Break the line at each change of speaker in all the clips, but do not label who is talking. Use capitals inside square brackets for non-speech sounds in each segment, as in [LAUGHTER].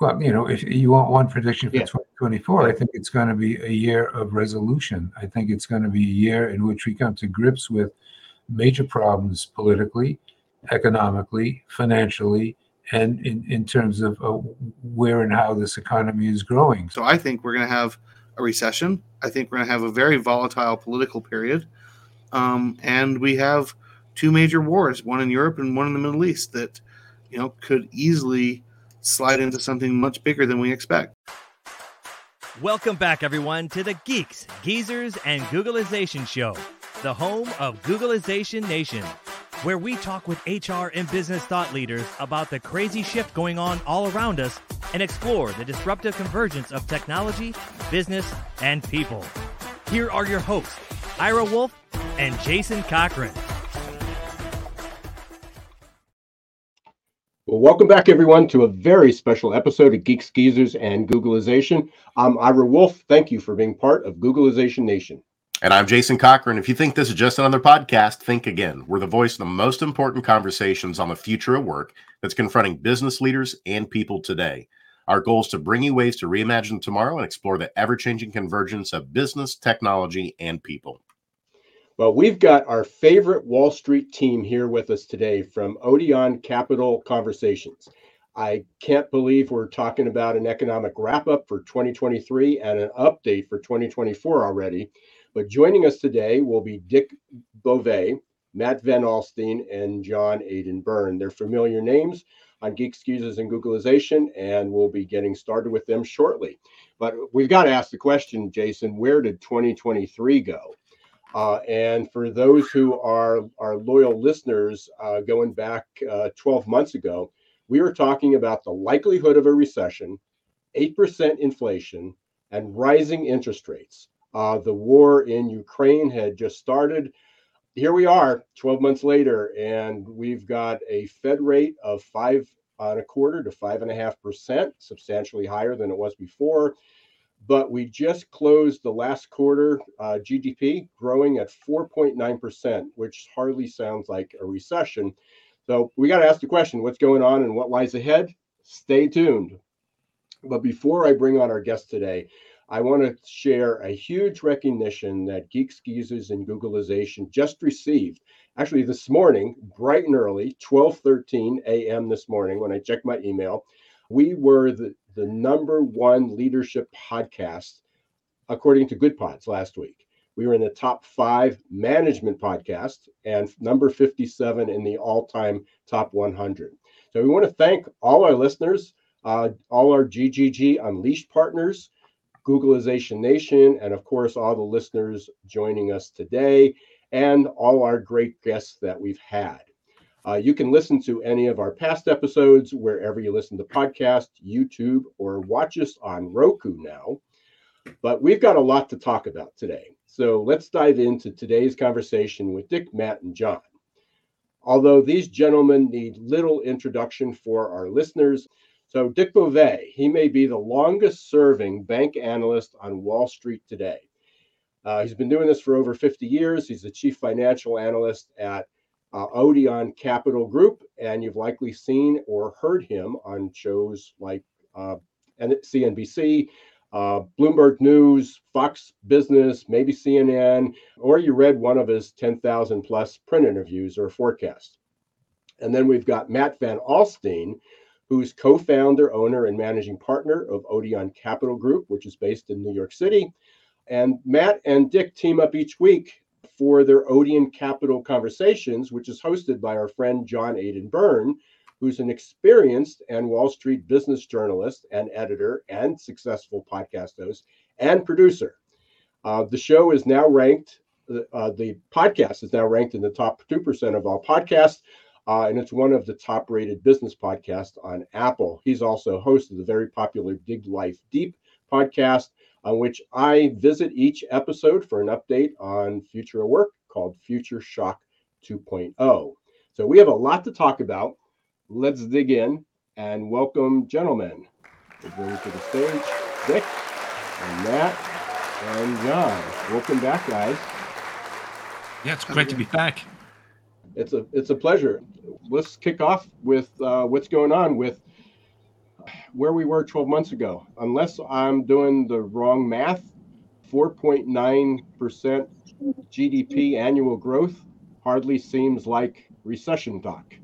Well, you know, if you want one prediction for yeah. 2024, I think it's going to be a year of resolution. I think it's going to be a year in which we come to grips with major problems politically, economically, financially, and in, in terms of uh, where and how this economy is growing.
So I think we're going to have a recession. I think we're going to have a very volatile political period. Um, and we have two major wars, one in Europe and one in the Middle East, that you know could easily slide into something much bigger than we expect.
Welcome back, everyone, to the Geeks, Geezers, and Googlization Show, the home of Googlization Nation, where we talk with HR and business thought leaders about the crazy shift going on all around us and explore the disruptive convergence of technology, business, and people. Here are your hosts, Ira Wolf and Jason Cochran.
Well, welcome back, everyone, to a very special episode of Geeks Geezers and Googlization. I'm Ira Wolf. Thank you for being part of Googlization Nation.
And I'm Jason Cochran. If you think this is just another podcast, think again. We're the voice of the most important conversations on the future of work that's confronting business leaders and people today. Our goal is to bring you ways to reimagine tomorrow and explore the ever changing convergence of business, technology, and people.
Well, we've got our favorite Wall Street team here with us today from Odeon Capital Conversations. I can't believe we're talking about an economic wrap up for 2023 and an update for 2024 already. But joining us today will be Dick Bove, Mat Van Alstyne, and John Aidan Byrne. They're familiar names on Geeks, Geezers, and Googlization, and we'll be getting started with them shortly. But we've got to ask the question, Jason, where did 2023 go? Uh, and for those who are our loyal listeners, uh, going back uh, 12 months ago, we were talking about the likelihood of a recession, 8% inflation, and rising interest rates. Uh, the war in Ukraine had just started. Here we are, 12 months later, and we've got a Fed rate of five and a quarter to five and a half percent, substantially higher than it was before but we just closed the last quarter uh, GDP growing at 4.9%, which hardly sounds like a recession. So we got to ask the question what's going on and what lies ahead? Stay tuned. But before I bring on our guest today, I want to share a huge recognition that Geeks, Geezers, and Googlization just received. Actually, this morning, bright and early, 12:13 a.m. this morning, when I checked my email, we were the, the number one leadership podcast, according to Goodpods last week. We were in the top five management podcast and number 57 in the all time top 100. So we want to thank all our listeners, uh, all our GGG Unleashed partners, Googlization Nation, and of course, all the listeners joining us today, and all our great guests that we've had. Uh, you can listen to any of our past episodes wherever you listen to podcasts, YouTube, or watch us on Roku now. But we've got a lot to talk about today. So let's dive into today's conversation with Dick, Matt, and John. Although these gentlemen need little introduction for our listeners, so Dick Bove, he may be the longest serving bank analyst on Wall Street today. Uh, he's been doing this for over 50 years. He's the chief financial analyst at uh, Odeon Capital Group, and you've likely seen or heard him on shows like uh, CNBC, uh, Bloomberg News, Fox Business, maybe CNN, or you read one of his 10,000 plus print interviews or forecasts. And then we've got Mat Van Alstyne, who's co founder, owner, and managing partner of Odeon Capital Group, which is based in New York City. And Matt and Dick team up each week for their Odeon Capital Conversations, which is hosted by our friend John Aidan Byrne, who's an experienced and Wall Street business journalist and editor and successful podcast host and producer. Uh, the show is now ranked, uh, the podcast is now ranked in the top 2% of all podcasts, uh, and it's one of the top rated business podcasts on Apple. He's also host of the very popular Dig Life Deep podcast on which I visit each episode for an update on future work called Future Shock 2.0. So we have a lot to talk about. Let's dig in and welcome gentlemen. we bring to the stage Dick and Matt and John. Welcome back, guys.
Yeah, it's great to be back.
It's a it's a pleasure. Let's kick off with uh, what's going on with where we were 12 months ago. Unless I'm doing the wrong math, 4.9% GDP annual growth hardly seems like recession talk.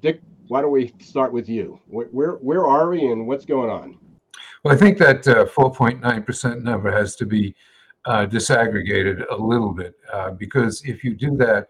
Dick, why don't we start with you? Where where, where are we and what's going on?
Well, I think that uh, 4.9% number has to be uh, disaggregated a little bit uh, because if you do that,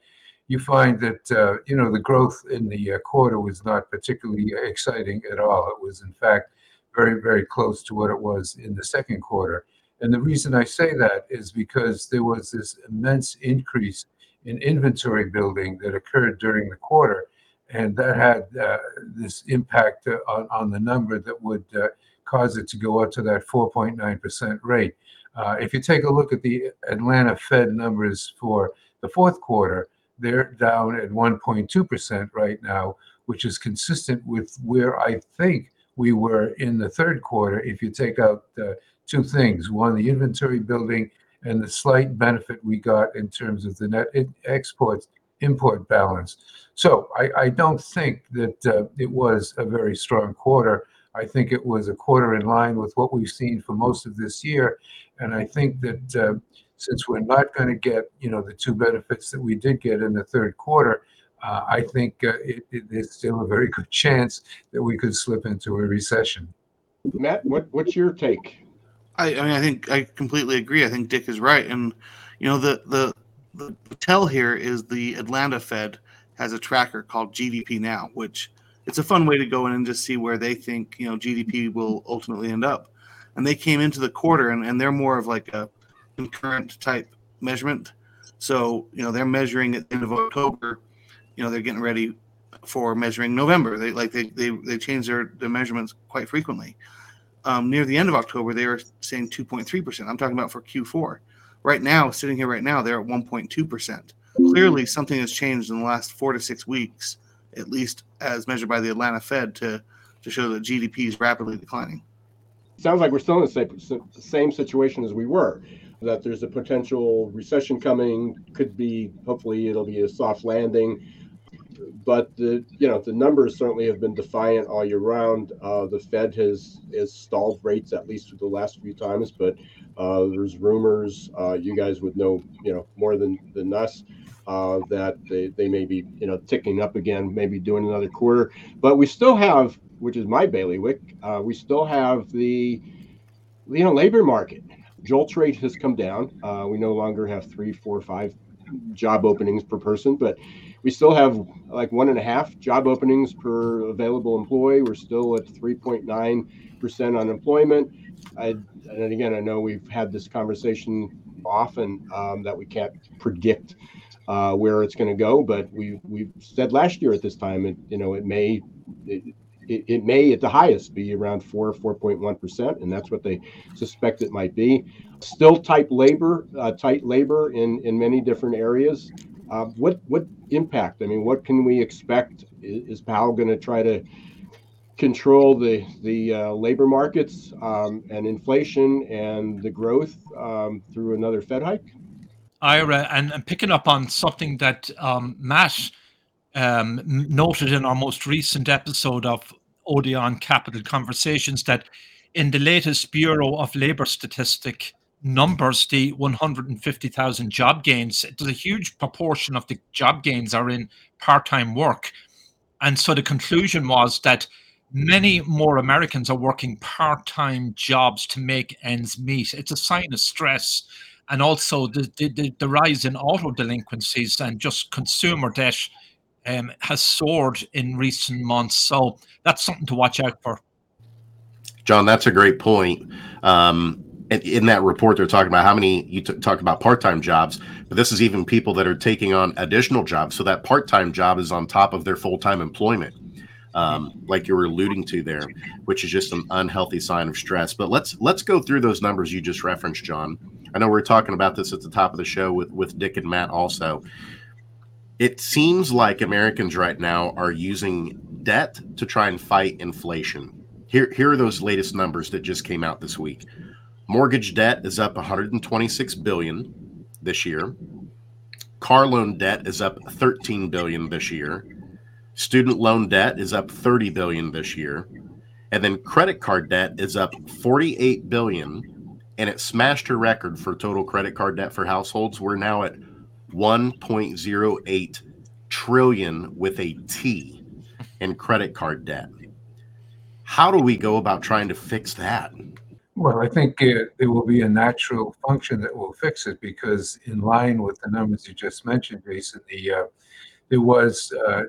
you find that uh, you know the growth in the uh, quarter was not particularly exciting at all. It was in fact very very close to what it was in the second quarter. And the reason I say that is because there was this immense increase in inventory building that occurred during the quarter, and that had uh, this impact on, on the number that would uh, cause it to go up to that 4.9% rate. Uh, if you take a look at the Atlanta Fed numbers for the fourth quarter, they're down at 1.2% right now, which is consistent with where I think we were in the third quarter if you take out uh, two things. One, the inventory building and the slight benefit we got in terms of the net exports import balance. So I, I don't think that uh, it was a very strong quarter. I think it was a quarter in line with what we've seen for most of this year. And I think that uh, since we're not going to get, you know, the two benefits that we did get in the third quarter, uh, I think uh, it, it, it's still a very good chance that we could slip into a recession.
Matt, what, what's your take?
I, I mean, I think I completely agree. I think Dick is right, and you know, the the the tell here is the Atlanta Fed has a tracker called GDP Now, which it's a fun way to go in and just see where they think you know GDP will ultimately end up. And they came into the quarter, and, and they're more of like a concurrent type measurement. So you know they're measuring at the end of October. You know they're getting ready for measuring November. They like they they, they change their, their measurements quite frequently um, near the end of October, they were saying 2.3%. I'm talking about for Q4. Right now, sitting here right now, they're at 1.2%. Clearly, something has changed in the last four to six weeks, at least as measured by the Atlanta Fed, to, to show that GDP is rapidly declining.
Sounds like we're still in the same, same situation as we were. That there's a potential recession coming, could be, hopefully, it'll be a soft landing but the you know the numbers certainly have been defiant all year round. Uh, the Fed has has stalled rates at least for the last few times, but uh, there's rumors. Uh, you guys would know you know more than than us uh, that they, they may be you know ticking up again, maybe doing another quarter. But we still have, which is my bailiwick, uh, we still have the you know labor market. JOLTS rate has come down. Uh, we no longer have three, four, five job openings per person, but we still have like one and a half job openings per available employee. We're still at 3.9% unemployment. I, and again, I know we've had this conversation often um, that we can't predict uh, where it's going to go, but we we said last year at this time, it you know it may it, it, it may at the highest be around four or four point one percent, and that's what they suspect it might be. Still tight labor, uh, tight labor in in many different areas. Uh, what what impact? I mean, what can we expect? Is, Powell going to try to control the the uh, labor markets um, and inflation and the growth um, through another Fed hike?
Ira, and, and picking up on something that um, Matt um, noted in our most recent episode of Odeon Capital Conversations, that in the latest Bureau of Labor Statistic numbers, the 150,000 job gains, there's a huge proportion of the job gains are in part time work. And so the conclusion was that many more Americans are working part time jobs to make ends meet. It's a sign of stress. And also the, the, the rise in auto delinquencies and just consumer debt um, has soared in recent months. So that's something to watch out for.
John, that's a great point. Um, in that report they're talking about how many you t- talked about part-time jobs but this is even people that are taking on additional jobs so that part-time job is on top of their full-time employment um, like you were alluding to there which is just an unhealthy sign of stress but let's let's go through those numbers you just referenced john i know we are talking about this at the top of the show with with dick and matt also it seems like americans right now are using debt to try and fight inflation here here are those latest numbers that just came out this week Mortgage debt is up 126 billion this year. Car loan debt is up 13 billion this year. Student loan debt is up 30 billion this year. And then credit card debt is up 48 billion and it smashed a record for total credit card debt for households. We're now at 1.08 trillion with a T in credit card debt. How do we go about trying to fix that?
Well, I think uh, there will be a natural function that will fix it because, in line with the numbers you just mentioned, Jason, the uh, there was uh,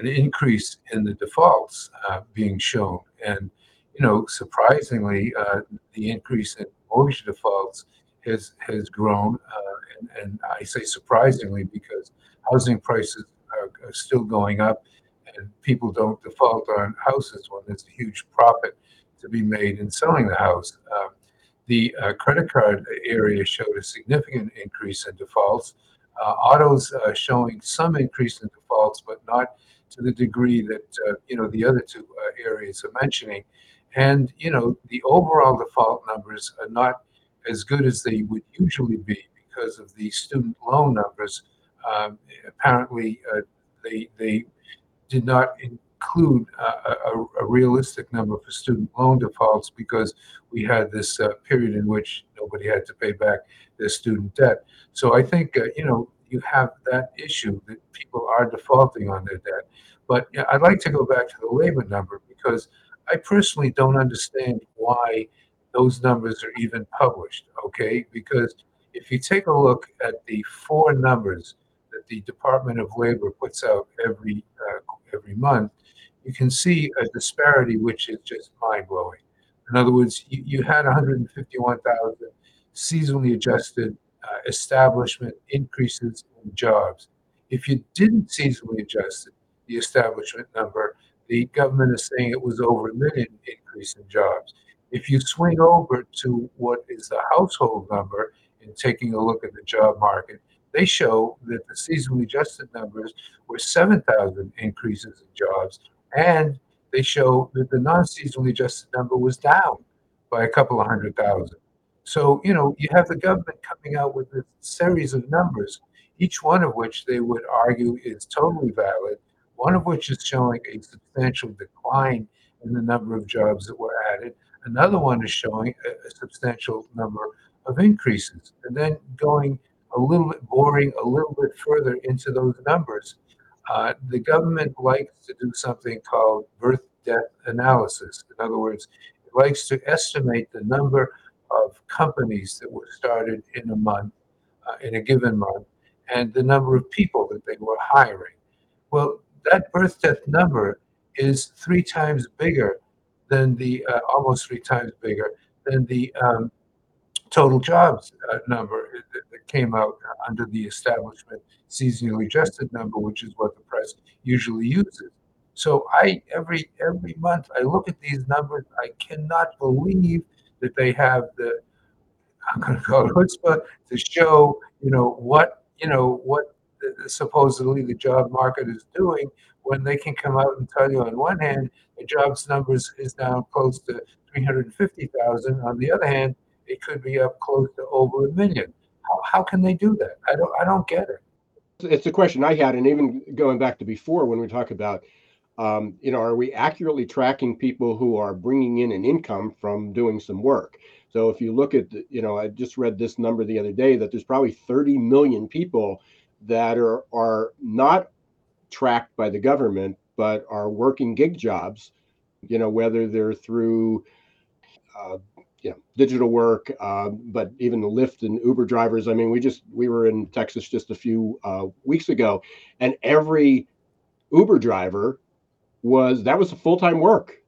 an increase in the defaults uh, being shown, and you know, surprisingly, uh, the increase in mortgage defaults has has grown, uh, and, I say surprisingly because housing prices are, are still going up, and people don't default on houses when there's a huge profit to be made in selling the house. Um, the uh, credit card area showed a significant increase in defaults. Uh, autos uh, showing some increase in defaults, but not to the degree that uh, you know the other two uh, areas are mentioning. And you know the overall default numbers are not as good as they would usually be because of the student loan numbers. Um, apparently, uh, they they did not include a, a, a, realistic number for student loan defaults because we had this uh, period in which nobody had to pay back their student debt. So I think, uh, you know, you have that issue that people are defaulting on their debt. But yeah, I'd like to go back to the labor number because I personally don't understand why those numbers are even published, okay? Because if you take a look at the four numbers that the Department of Labor puts out every uh, every month, you can see a disparity which is just mind blowing. In other words, you, you had 151,000 seasonally adjusted uh, establishment increases in jobs. If you didn't seasonally adjust the establishment number, the government is saying it was over a million increase in jobs. If you swing over to what is the household number and taking a look at the job market, they show that the seasonally adjusted numbers were 7,000 increases in jobs and they show that the non-seasonally adjusted number was down by a couple of hundred thousand. So, you know, you have the government coming out with a series of numbers, each one of which they would argue is totally valid, one of which is showing a substantial decline in the number of jobs that were added. Another one is showing a, a substantial number of increases. And then going a little bit boring a little bit further into those numbers, uh, the government likes to do something called birth death analysis. In other words, it likes to estimate the number of companies that were started in a month, uh, in a given month, and the number of people that they were hiring. Well, that birth death number is three times bigger than the, uh, almost three times bigger than the um, total jobs uh, number that, that, came out under the establishment seasonally adjusted number, which is what the press usually uses. So I every every month I look at these numbers. I cannot believe that they have the I'm going to call it chutzpah to show you know what you know what the, supposedly the job market is doing when they can come out and tell you on one hand the jobs numbers is down close to 350,000. On the other hand, it could be up close to over a million. How, how can they do that? I don't I don't get it.
It's a question I had, and even going back to before when we talk about, um, you know, are we accurately tracking people who are bringing in an income from doing some work? So if you look at, you know, I just read this number the other day that there's probably 30 million people that are are not tracked by the government, but are working gig jobs. You know, whether they're through uh, know digital work uh, but even the lyft and uber drivers. I mean we just we were in texas just a few uh, weeks ago and every uber driver was that was full-time work.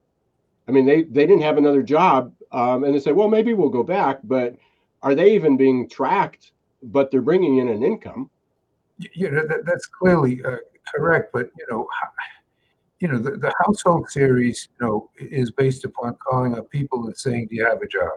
I mean they they didn't have another job um, and they say well maybe we'll go back but are they even being tracked but they're bringing in an income?
You know that, that's clearly uh, correct but you know you know, the, the household series, you know, is based upon calling up people and saying, "Do you have a job?"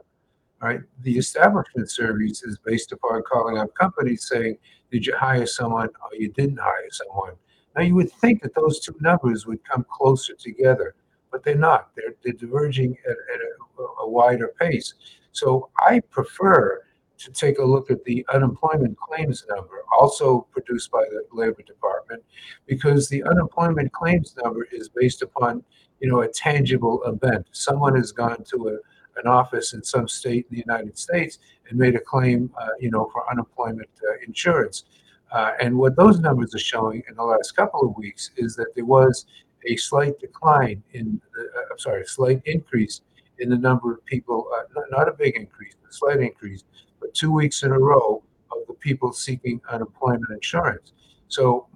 Right. The establishment series is based upon calling up companies saying, "Did you hire someone or you didn't hire someone?" Now you would think that those two numbers would come closer together, but they're not. They're, they're diverging at, at a, a wider pace. So I prefer to take a look at the unemployment claims number, also produced by the Labor Department, because the unemployment claims number is based upon you know, a tangible event. Someone has gone to a, an office in some state in the United States and made a claim, uh, you know, for unemployment uh, insurance. Uh, and what those numbers are showing in the last couple of weeks is that there was a slight decline in, the, uh, I'm sorry, a slight increase in the number of people, uh, not, not a big increase, a slight increase, but two weeks in a row of the people seeking unemployment insurance. So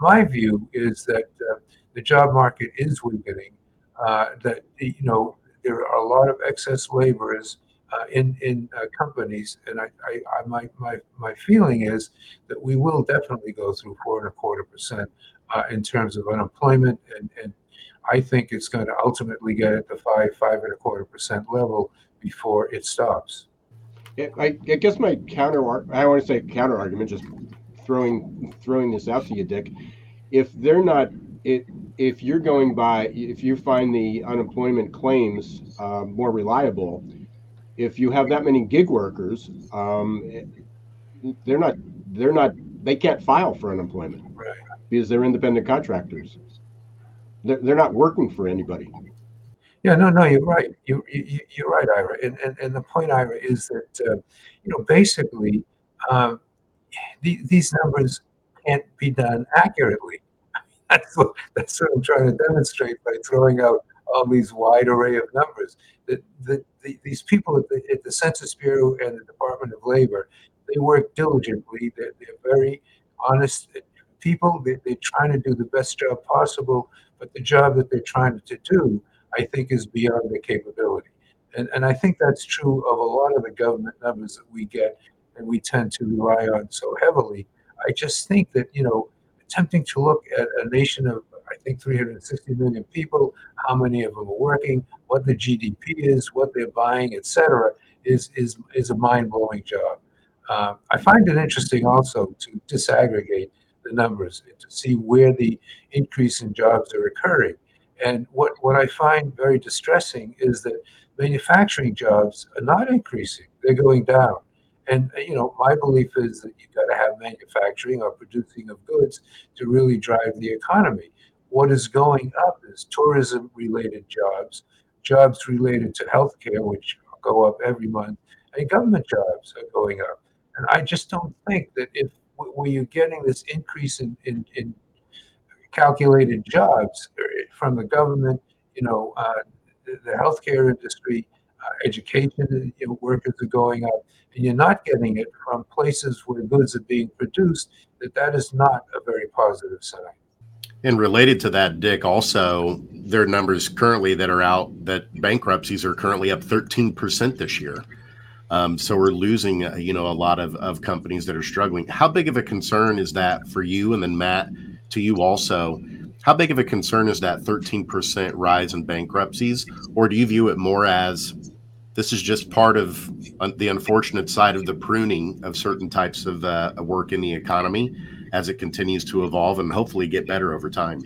my view is that uh, the job market is weakening. Uh, that you know there are a lot of excess laborers uh, in in uh, companies, and I, I, I, my my my feeling is that we will definitely go through four and a quarter percent uh, in terms of unemployment, and and I think it's going to ultimately get at the five five and a quarter percent level before it stops.
I, I guess my counter I don't want to say counter argument, just throwing throwing this out to you, Dick. If they're not it if you're going by if you find the unemployment claims uh, more reliable if you have that many gig workers um, they're not they're not they can't file for unemployment
right.
because they're independent contractors they're, they're not working for anybody
yeah no no you're right you, you you're right ira and, and and the point ira is that uh, you know basically um, the, these numbers can't be done accurately [LAUGHS] that's what that's what I'm trying to demonstrate by throwing out all these wide array of numbers. That the, the, these people at the, at the Census Bureau and the Department of Labor, they work diligently. They're, they're very honest people. They, they're trying to do the best job possible, but the job that they're trying to do, I think, is beyond their capability. And, and I think that's true of a lot of the government numbers that we get and we tend to rely on so heavily. I just think that, you know, attempting to look at a nation of, I think, 360 million people, how many of them are working, what the GDP is, what they're buying, etc., is, is, is a mind blowing job. Uh, I find it interesting also to disaggregate the numbers and to see where the increase in jobs are occurring. And what, what I find very distressing is that manufacturing jobs are not increasing, they're going down. And uh, you know, my belief is that you've got to have manufacturing or producing of goods to really drive the economy. What is going up is tourism-related jobs, jobs related to healthcare, which go up every month, and government jobs are going up. And I just don't think that if where you're getting this increase in, in, in calculated jobs uh, from the government, you know, uh, the, the healthcare industry, uh, education you know, workers are going up, and you're not getting it from places where goods are being produced, that that is not a very positive sign.
And related to that, Dick, also there are numbers currently that are out that bankruptcies are currently up 13% this year. Um, so we're losing, uh, you know, a lot of, of companies that are struggling. How big of a concern is that for you? And then Matt, to you also, how big of a concern is that 13% rise in bankruptcies? Or do you view it more as this is just part of the unfortunate side of the pruning of certain types of uh, work in the economy as it continues to evolve and hopefully get better over time.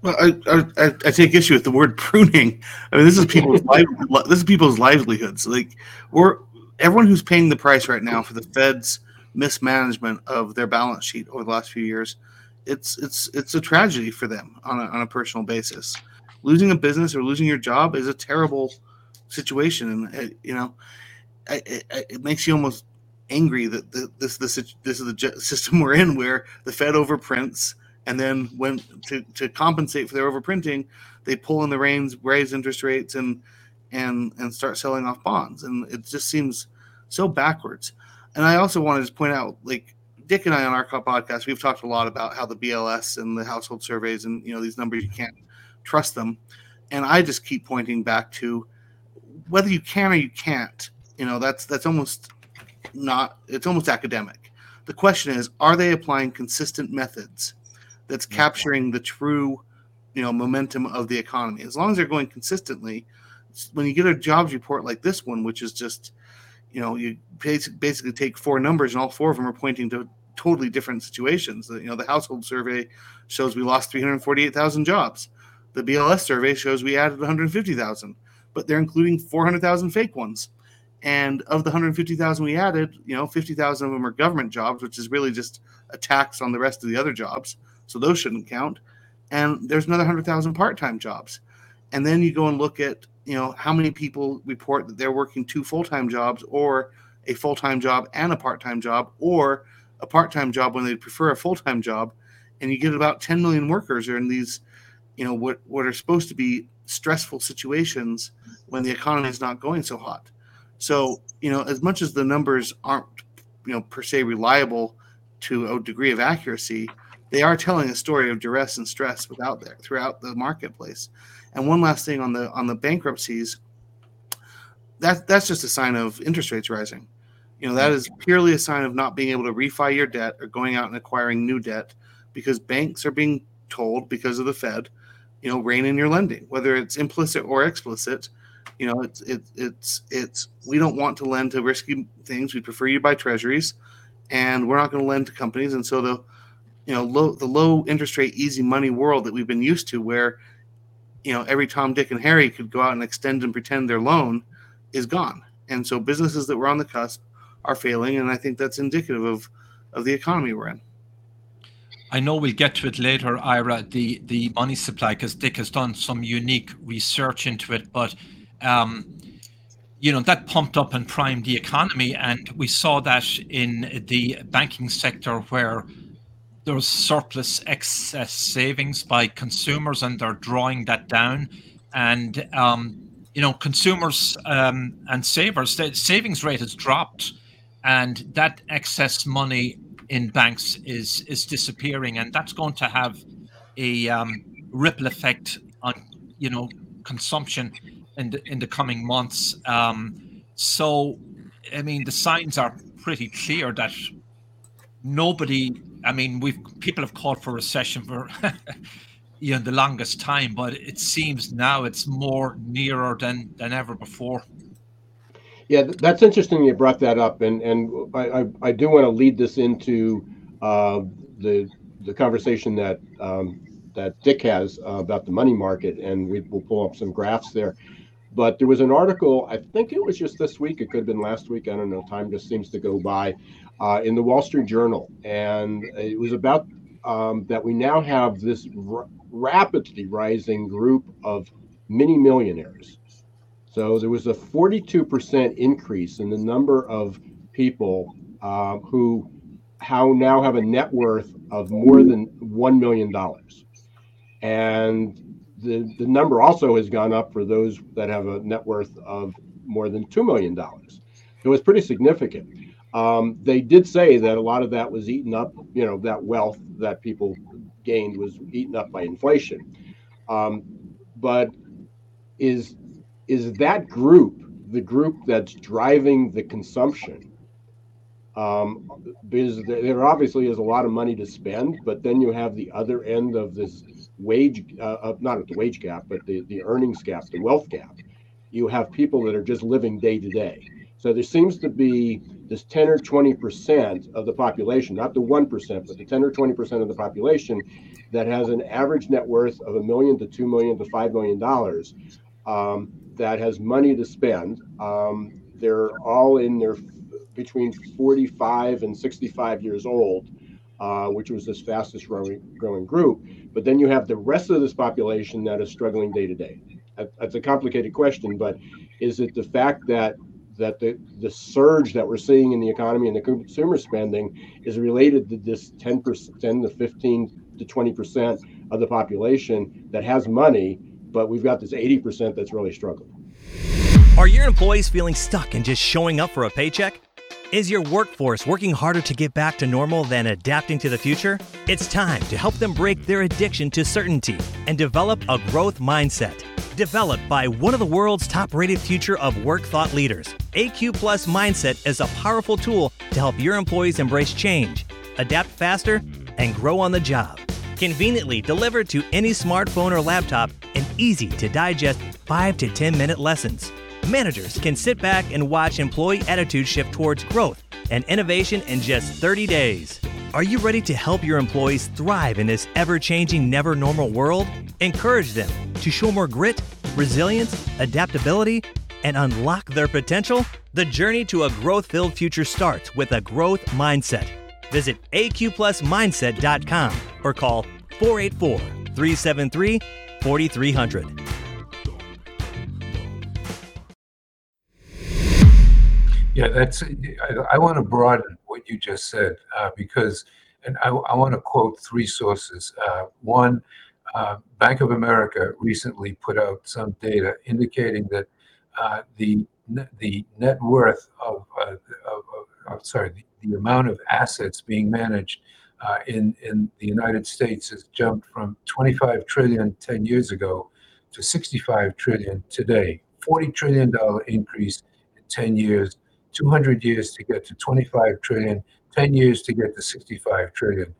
Well, I, I, I take issue with the word [LAUGHS] pruning. I mean, this is people's [LAUGHS] this is people's livelihoods. Like we're everyone who's paying the price right now for the Fed's mismanagement of their balance sheet over the last few years. It's it's it's a tragedy for them on a, on a personal basis losing a business or losing your job is a terrible situation, and it, uh, you know, it, it, makes you almost angry that this this this is the [LAUGHS] system we're in, where the Fed overprints, and then when to, to compensate for their overprinting, they pull in the reins, raise interest rates, and and and start selling off bonds, and it just seems so backwards. And I also wanted to point out, like Dick and I on our podcast, we've talked a lot about how the BLS and the household surveys and you know these numbers you can't trust them. And I just keep pointing back to whether you can or you can't. You know, that's that's almost not. It's almost academic. The question is, are they applying consistent methods that's capturing the true, you know, momentum of the economy? As long as they're going consistently, when you get a jobs report like this one, which is just, you know, you basically take four numbers and all four of them are pointing to totally different situations. You know, the household survey shows we lost 348,000 jobs. The BLS survey shows we added 150,000, but they're including 400,000 fake ones. And of the 150,000 we added, you know, 50,000 of them are government jobs, which is really just a tax on the rest of the other jobs. So those shouldn't count. and there's another 100,000 part-time jobs. And then you go and look at, you know, how many people report that they're working two full-time jobs or a full-time job and a part-time job or a part-time job when they prefer a full-time job. And you get about 10 million workers are in these you know what what are supposed to be stressful situations when the economy is not going so hot. So you know as much as the numbers aren't you know per se reliable to a degree of accuracy they are telling a story of duress and stress without there throughout the marketplace and one last thing on the on the bankruptcies that that's just a sign of interest rates rising. You know that is purely a sign of not being able to refi your debt or going out and acquiring new debt because banks are being told because of the fed you know rein in your lending whether it's implicit or explicit. You know it's it, it's it's we don't want to lend to risky things. We prefer you buy treasuries and we're not going to lend to companies. And so the you know low the low interest rate easy money world that we've been used to where you know every tom dick and harry could go out and extend and pretend their loan is gone and so businesses that were on the cusp are failing and i think that's indicative of of the economy we're in
I know we'll get to it later, Ira, the, the money supply, because Dick has done some unique research into it. But, um, you know, that pumped up and primed the economy. And we saw that in the banking sector where there was surplus excess savings by consumers and they're drawing that down. And, um, you know, consumers um, and savers, the savings rate has dropped. And that excess money in banks is is disappearing, and that's going to have a um, ripple effect on you know consumption in the in the coming months. Um, so, I mean, the signs are pretty clear that nobody. I mean, we've people have called for recession for. [LAUGHS] you know the longest time but it seems now it's more nearer than than ever before
yeah, that's interesting. You brought that up, and and I I, I do want to lead this into uh, the the conversation that um, that Dick has uh, about the money market, and we will pull up some graphs there. But there was an article, I think it was just this week, it could have been last week, I don't know, time just seems to go by, uh, in the Wall Street Journal. And it was about um, that we now have this r- rapidly rising group of mini millionaires so there was a 42% increase in the number of people uh, who how now have a net worth of more than $1 million. And the, the number also has gone up for those that have a net worth of more than $2 million. It was pretty significant. Um, they did say that a lot of that was eaten up, you know, that wealth that people gained was eaten up by inflation. Um, but is is that group the group that's driving the consumption? Um, because there obviously is a lot of money to spend, but then you have the other end of this wage, uh, not at the wage gap, but the, the earnings gap, the wealth gap. You have people that are just living day to day. So there seems to be this 10 or 20% of the population, not the 1%, but the 10 or 20% of the population that has an average net worth of a million to two million to five million dollars. Um, that has money to spend. Um, they're all in their between 45 and 65 years old, uh, which was this fastest growing, growing group. But then you have the rest of this population that is struggling day to day. That's a complicated question, but is it the fact that that the, the surge that we're seeing in the economy and the consumer spending is related to this 10%, 10 to 15 to 20% of the population that has money but we've got this 80% that's really struggling.
Are your employees feeling stuck and just showing up for a paycheck? Is your workforce working harder to get back to normal than adapting to the future? It's time to help them break their addiction to certainty and develop a growth mindset. Developed by one of the world's top rated future of work thought leaders, AQ Plus Mindset is a powerful tool to help your employees embrace change, adapt faster, and grow on the job. Conveniently delivered to any smartphone or laptop and easy to digest 5 to 10 minute lessons. Managers can sit back and watch employee attitudes shift towards growth and innovation in just 30 days. Are you ready to help your employees thrive in this ever changing, never normal world? Encourage them to show more grit, resilience, adaptability, and unlock their potential? The journey to a growth filled future starts with a growth mindset. Visit aqplusmindset.com or call 484 373 4300.
Yeah, that's. I, I want to broaden what you just said uh, because, and I, I want to quote three sources. Uh, one, uh, Bank of America recently put out some data indicating that uh, the the net worth of, uh, of, of sorry, the, the, amount of assets being managed uh, in in the United States has jumped from 25 trillion 10 years ago to 65 trillion today. 40 trillion dollar increase in 10 years 200 years to get to 25 trillion, 10 years to get to 65 trillion.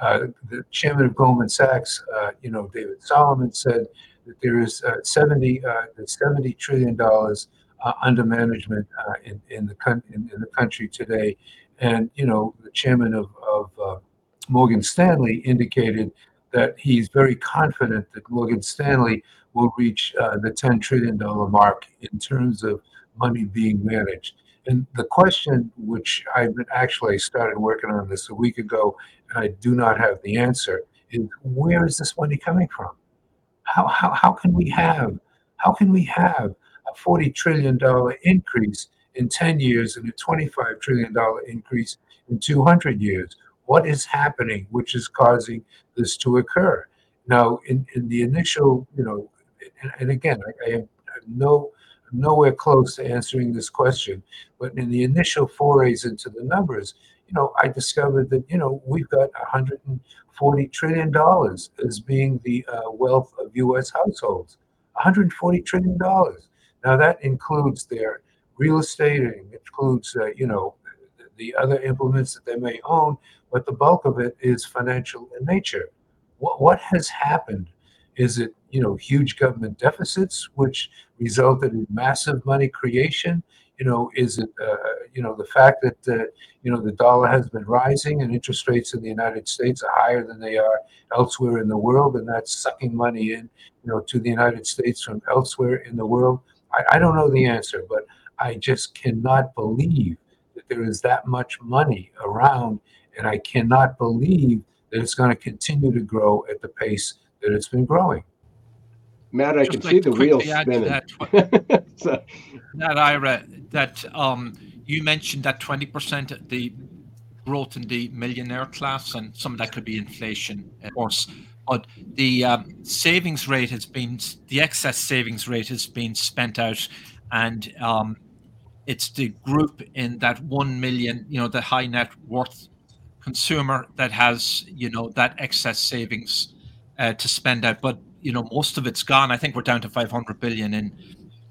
Uh, the chairman of Goldman Sachs, uh, you know, David Solomon said that there is uh, 70, uh, 70 trillion dollars uh, under management uh, in, in, the con- in, in, the country today. And, you know, the chairman of, of Morgan Stanley indicated that he's very confident that Morgan Stanley will reach the $10 trillion mark in terms of money being managed. And the question, which I've actually started working on this a week ago, and I do not have the answer, is where is this money coming from? How, how, how can we have how can we have a forty trillion dollar increase in ten years and a twenty five trillion dollar increase in two hundred years? What is happening, which is causing this to occur? Now, in, in the initial, you know, and, and again, I, I have no nowhere close to answering this question. But in the initial forays into the numbers, you know, I discovered that, you know, we've got 140 trillion dollars as being the uh, wealth of U.S. households. 140 trillion dollars. Now that includes their real estate, includes, uh, you know, the other implements that they may own, but the bulk of it is financial in nature. What, what has happened is it, you know, huge government deficits, which resulted in massive money creation? You know, is it, uh, you know, the fact that, uh, you know, the dollar has been rising and interest rates in the United States are higher than they are elsewhere in the world, and that's sucking money in, you know, to the United States from elsewhere in the world? I, I don't know the answer, but I just cannot believe that there is that much money around, and I cannot believe that it's going to continue to grow at the pace that it's been growing.
Matt, I Just can like see the wheels spinning.
That, [LAUGHS] so. that Ira, that um, you mentioned that twenty percent the growth in the millionaire class, and some of that could be inflation, of course. But the um, savings rate has been the excess savings rate has been spent out, and um, it's the group in that one million, you know, the high net worth consumer that has, you know, that excess savings uh, to spend out. But you know, most of it's gone. I think we're down to 500 billion in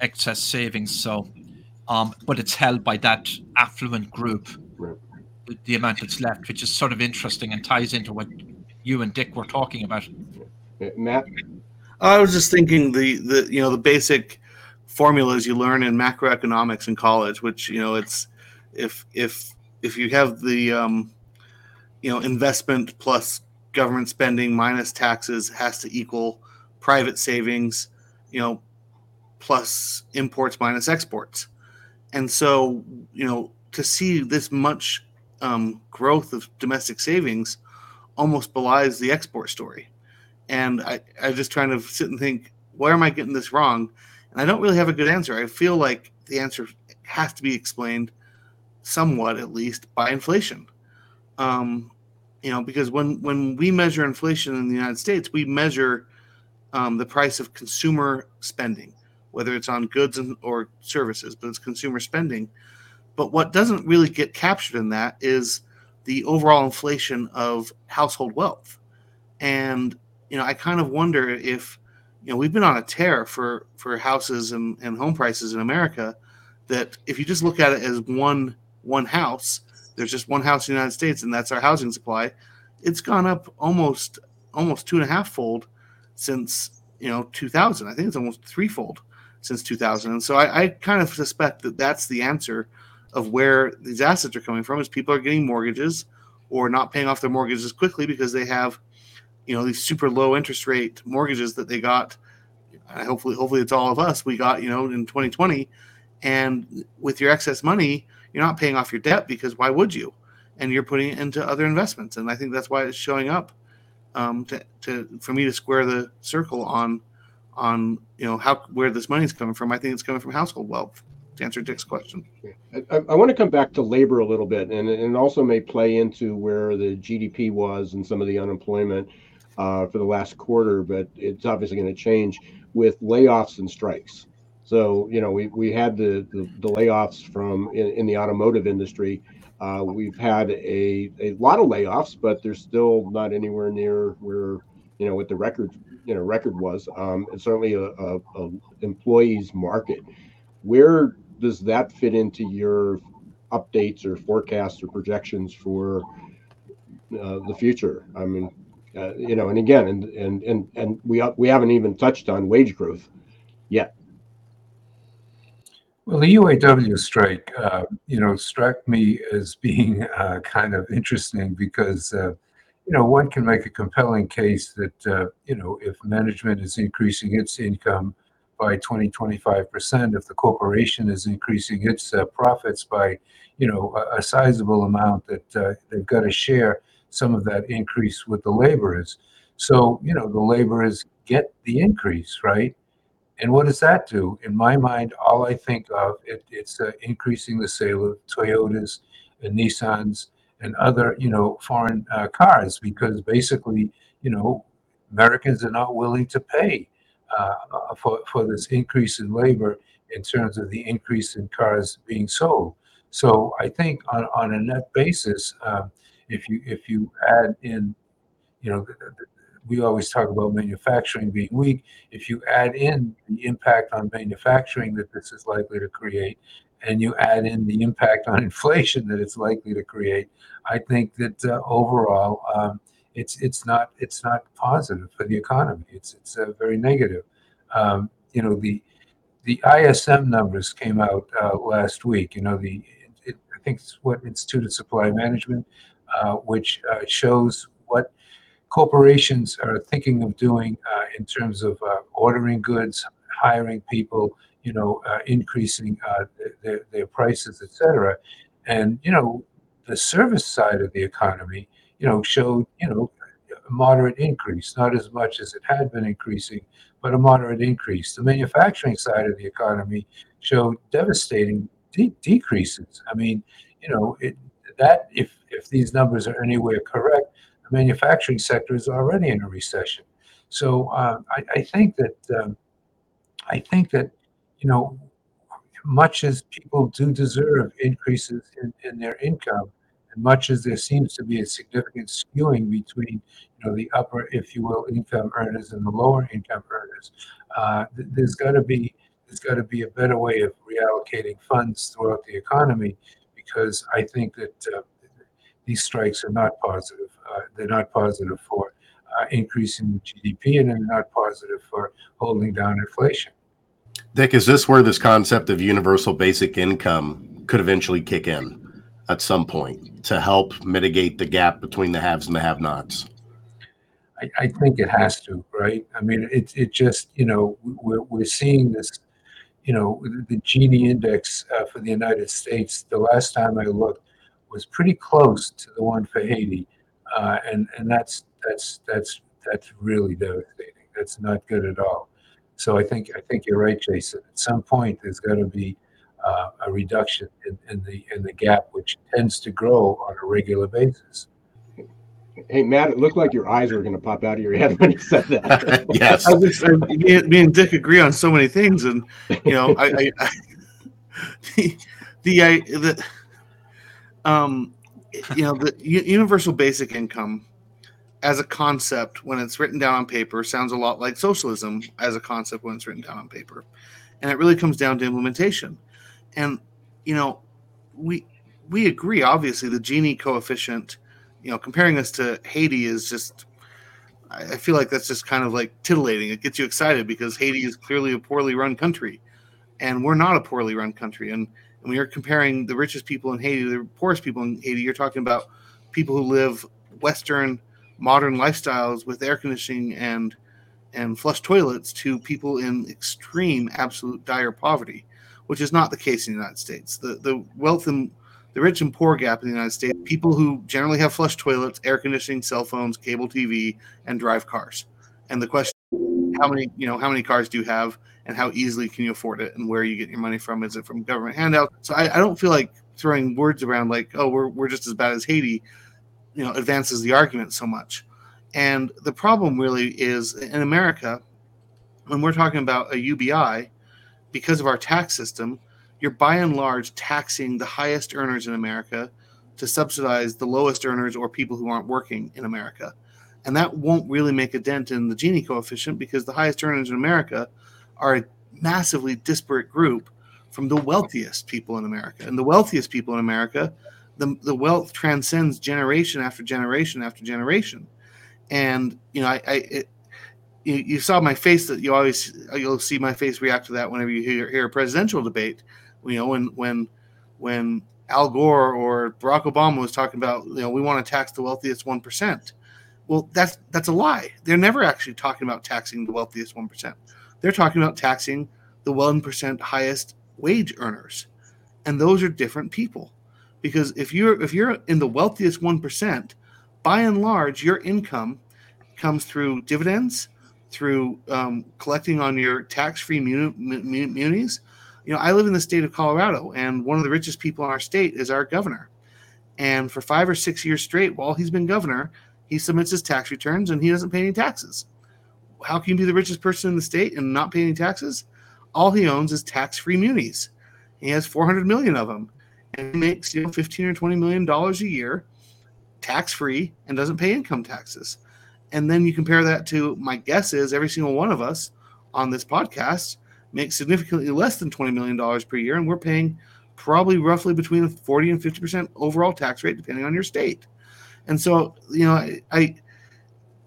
excess savings. So, um, but it's held by that affluent group. Right. The, the amount that's left, which is sort of interesting and ties into what you and Dick were talking about.
Matt,
I was just thinking the the you know the basic formulas you learn in macroeconomics in college, which you know it's if if if you have the um, you know investment plus government spending minus taxes has to equal private savings, you know, plus imports minus exports. And so, you know, to see this much um, growth of domestic savings almost belies the export story. And I, I'm just trying to sit and think, where am I getting this wrong? And I don't really have a good answer. I feel like the answer has to be explained somewhat, at least, by inflation. Um, you know, because when when we measure inflation in the United States, we measure um, the price of consumer spending, whether it's on goods and, or services, but it's consumer spending. But what doesn't really get captured in that is the overall inflation of household wealth. And you know, I kind of wonder if you know we've been on a tear for for houses and, and home prices in America. That if you just look at it as one one house, there's just one house in the United States, and that's our housing supply. It's gone up almost almost two and a half fold since you know 2000. I think it's almost threefold since 2000. And so I, I kind of suspect that that's the answer of where these assets are coming from is people are getting mortgages or not paying off their mortgages quickly because they have you know these super low interest rate mortgages that they got hopefully hopefully it's all of us we got you know in 2020 and with your excess money you're not paying off your debt because why would you? And you're putting it into other investments. And I think that's why it's showing up um, to, to for me to square the circle on on you know how where this money is coming from. I think it's coming from household wealth. To answer Dick's question,
I, I want to come back to labor a little bit, and and also may play into where the GDP was and some of the unemployment uh, for the last quarter, but it's obviously going to change with layoffs and strikes. So you know we we had the the, the layoffs from in, in the automotive industry. Uh, we've had a, a lot of layoffs, but they're still not anywhere near where you know what the record you know record was. Um, it's certainly a, a, a employees market. Where does that fit into your updates or forecasts or projections for uh, the future? I mean, uh, you know, and again, and and and and we we haven't even touched on wage growth.
Well, the UAW strike, uh, you know, struck me as being [LAUGHS] uh, kind of interesting because, uh, you know, one can make a compelling case that, uh, you know, if management is increasing its income by 20, 25%, if the corporation is increasing its uh, profits by, you know, a, a sizable amount, that uh, they've got to share some of that increase with the laborers. So, you know, the laborers get the increase, right? And what does that do? In my mind, all I think of it, it's uh, increasing the sale of Toyotas and Nissans and other, you know, foreign uh, cars because basically, you know, Americans are not willing to pay uh, for for this increase in labor in terms of the increase in cars being sold. So I think on, on a net basis, um, if you if you add in, you know, the, the, we always talk about manufacturing being weak. If you add in the impact on manufacturing that this is likely to create, and you add in the impact on [LAUGHS] inflation that it's likely to create, I think that uh, overall um, it's it's not it's not positive for the economy. It's it's uh, very negative. Um, you know the the ISM numbers came out uh, last week. You know the it, I think it's what Institute of Supply Management, uh, which uh, shows corporations are thinking of doing uh, in terms of uh, ordering goods, hiring people, you know, uh, increasing uh, their, their prices, et cetera. And, you know, the service side of the economy, you know, showed, you know, a moderate increase, not as much as it had been increasing, but a moderate increase. The manufacturing side of the economy showed devastating de- decreases. I mean, you know, it, that if if these numbers are anywhere correct, manufacturing sector is already in a recession. So uh, I, I, think that um, I think that you know, much as people do deserve increases in, in their income, and much as there seems to be a significant skewing between you know the upper, if you will, income earners and the lower income earners, uh, th- there's got to be there's got to be a better way of reallocating funds throughout the economy because I think that uh, these strikes are not positive. Uh, they're not positive for uh, increasing GDP, and they're not positive for holding down inflation.
Dick, is this where this concept of universal basic income could eventually kick in at some point to help mitigate the gap between the haves and the have-nots?
I, I think it has to, right? I mean, it it just you know we're we're seeing this, you know, the Gini index uh, for the United States. The last time I looked was pretty close to the one for Haiti, uh, and and that's that's that's that's really devastating. That's not good at all. So I think I think you're right, Jason. At some point, there's got to be uh, a reduction in, in the in the gap, which tends to grow on a regular basis.
Hey Matt, it looked like your eyes were going to pop out of your head when you said that. [LAUGHS]
yes,
I just, I, me, me, and Dick agree on so many things, and you know, I, I, I [LAUGHS] the the, I, the um, you know, the universal basic income as a concept when it's written down on paper sounds a lot like socialism as a concept when it's written down on paper. And it really comes down to implementation. And you know, we we agree obviously the Gini coefficient, you know, comparing us to Haiti is just I feel like that's just kind of like titillating. It gets you excited because Haiti is clearly a poorly run country. And we're not a poorly run country. And and when you're comparing the richest people in Haiti, the poorest people in Haiti, you're talking about people who live Western modern lifestyles with air conditioning and and flush toilets to people in extreme, absolute dire poverty, which is not the case in the United States. The the wealth and the rich and poor gap in the United States, people who generally have flush toilets, air conditioning, cell phones, cable TV, and drive cars. And the question how many, you know, how many cars do you have and how easily can you afford it and where you get your money from? Is it from government handout? So I, I don't feel like throwing words around like, oh, we're, we're just as bad as Haiti, you know, advances the argument so much. And the problem really is in America, when we're talking about a UBI, because of our tax system, you're by and large taxing the highest earners in America to subsidize the lowest earners or people who aren't working in America. And that won't really make a dent in the Gini coefficient because the highest earners in America are a massively disparate group from the wealthiest people in America. And the wealthiest people in America, the, the wealth transcends generation after generation after generation. And, you know, I, I it, you, you saw my face that you always, you'll see my face react to that whenever you hear, hear a presidential debate, you know, when, when, when Al Gore or Barack Obama was talking about, you know, we want to tax the wealthiest 1%. Well, that's, that's a lie. They're never actually talking about taxing the wealthiest 1%. They're talking about taxing the 1% highest wage earners. And those are different people. Because if you're if you're in the wealthiest 1%, by and large your income comes through dividends, through um, collecting on your tax-free muni- munis. You know, I live in the state of Colorado, and one of the richest people in our state is our governor. And for five or six years straight, while he's been governor, he submits his tax returns and he doesn't pay any taxes. How can you be the richest person in the state and not pay any taxes? all he owns is tax-free munis. He has 400 million of them, and he makes you know 15 or 20 million dollars a year, tax-free, and doesn't pay income taxes. And then you compare that to my guess is every single one of us on this podcast makes significantly less than 20 million dollars per year, and we're paying probably roughly between a 40 and 50 percent overall tax rate, depending on your state. And so, you know, I, I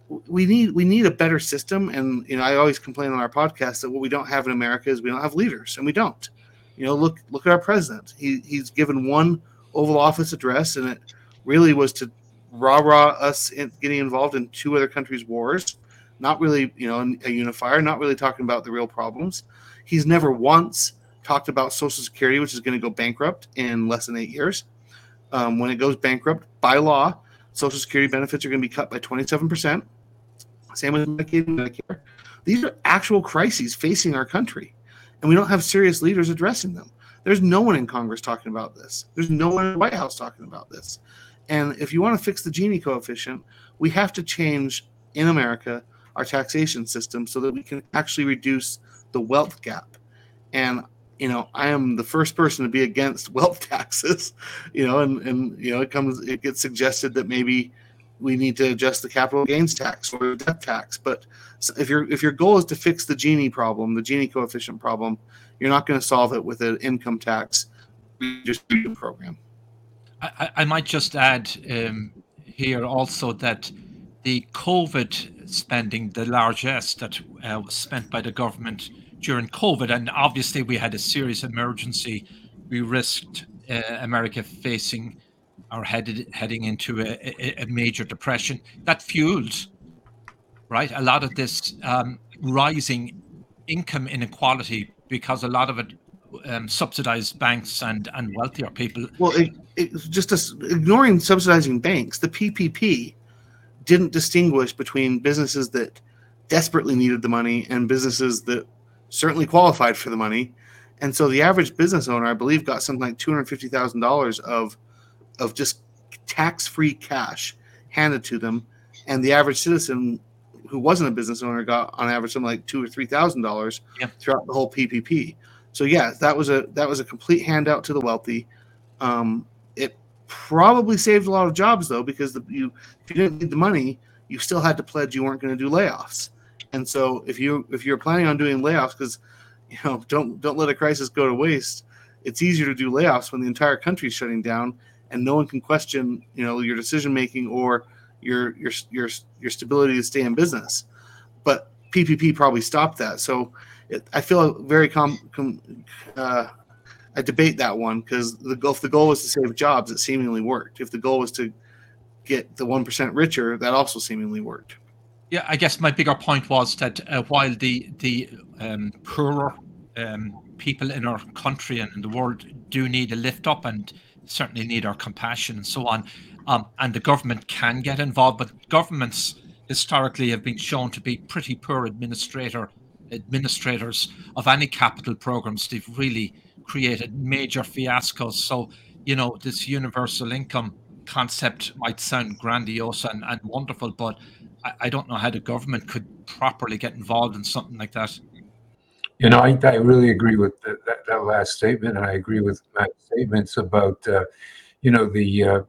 we need we need a better system. And you know i always complain on our podcast that what we don't have in america is we don't have leaders and we don't. You know look look at our president. He, he's given one oval office address and it really was to rah rah us in getting involved in two other countries wars. Not really you know a unifier not really talking about the real problems. He's never once talked about social security which is going to go bankrupt in less than eight years. Um, when it goes bankrupt by law social security benefits are going to be cut by 27% same with Medicaid and Medicare. These are actual crises facing our country, and we don't have serious leaders addressing them. There's no one in Congress talking about this. There's no one in the White House talking about this. And if you want to fix the Gini coefficient, we have to change in America our taxation system so that we can actually reduce the wealth gap. And you know, I am the first person to be against [LAUGHS] wealth taxes. You know, and and you know, it comes it gets suggested that maybe we need to adjust the capital gains tax or the death tax. But if your if your goal is to fix the Gini problem, the Gini coefficient problem, you're not going to solve it with an income tax redistribution program.
I, I might just add um, here also that the COVID spending, the largesse that uh, was spent by the government during COVID, and obviously we had a serious emergency, we risked uh, America facing are headed heading into a, a, major depression that fuels right a lot of this um, rising income inequality because a lot of it um, subsidized banks and and wealthier people.
Well it, it, just ignoring subsidizing banks. The ppp didn't distinguish between businesses that desperately needed the money and businesses that certainly qualified for the money. And so the average business owner i believe got something like $250000 of of just tax-free cash handed to them, and the average citizen who wasn't a business owner got on average something like two or three thousand yeah. dollars throughout the whole PPP. So yeah, that was a that was a complete handout to the wealthy. Um, it probably saved a lot of jobs though, because the, you if you didn't need the money, you still had to pledge you weren't going to do layoffs. And so if you if you're planning on doing layoffs, because you know don't don't let a crisis go to waste. It's easier to do layoffs when the entire country's shutting down and no one can question you know your decision making or your your your your stability to stay in business. But PPP probably stopped that. So it, I feel very com, com uh, I debate that one because the if the goal was to save jobs, it seemingly worked. If the goal was to get the one percent richer, that also seemingly worked.
Yeah, I guess my bigger point was that uh, while the the um, poorer um, people in our country and in the world do need a lift up, and certainly need our compassion and so on. Um, and the government can get involved, but governments historically have been shown to be pretty poor administrator administrators of any capital programs. They've really created major fiascos. So, you know, this universal income concept might sound grandiose and, and wonderful, but I, I don't know how the government could properly get involved in something like that.
You know, I, I really agree with the, that, that last statement, and I agree with Matt's statements about, uh, you know, the uh,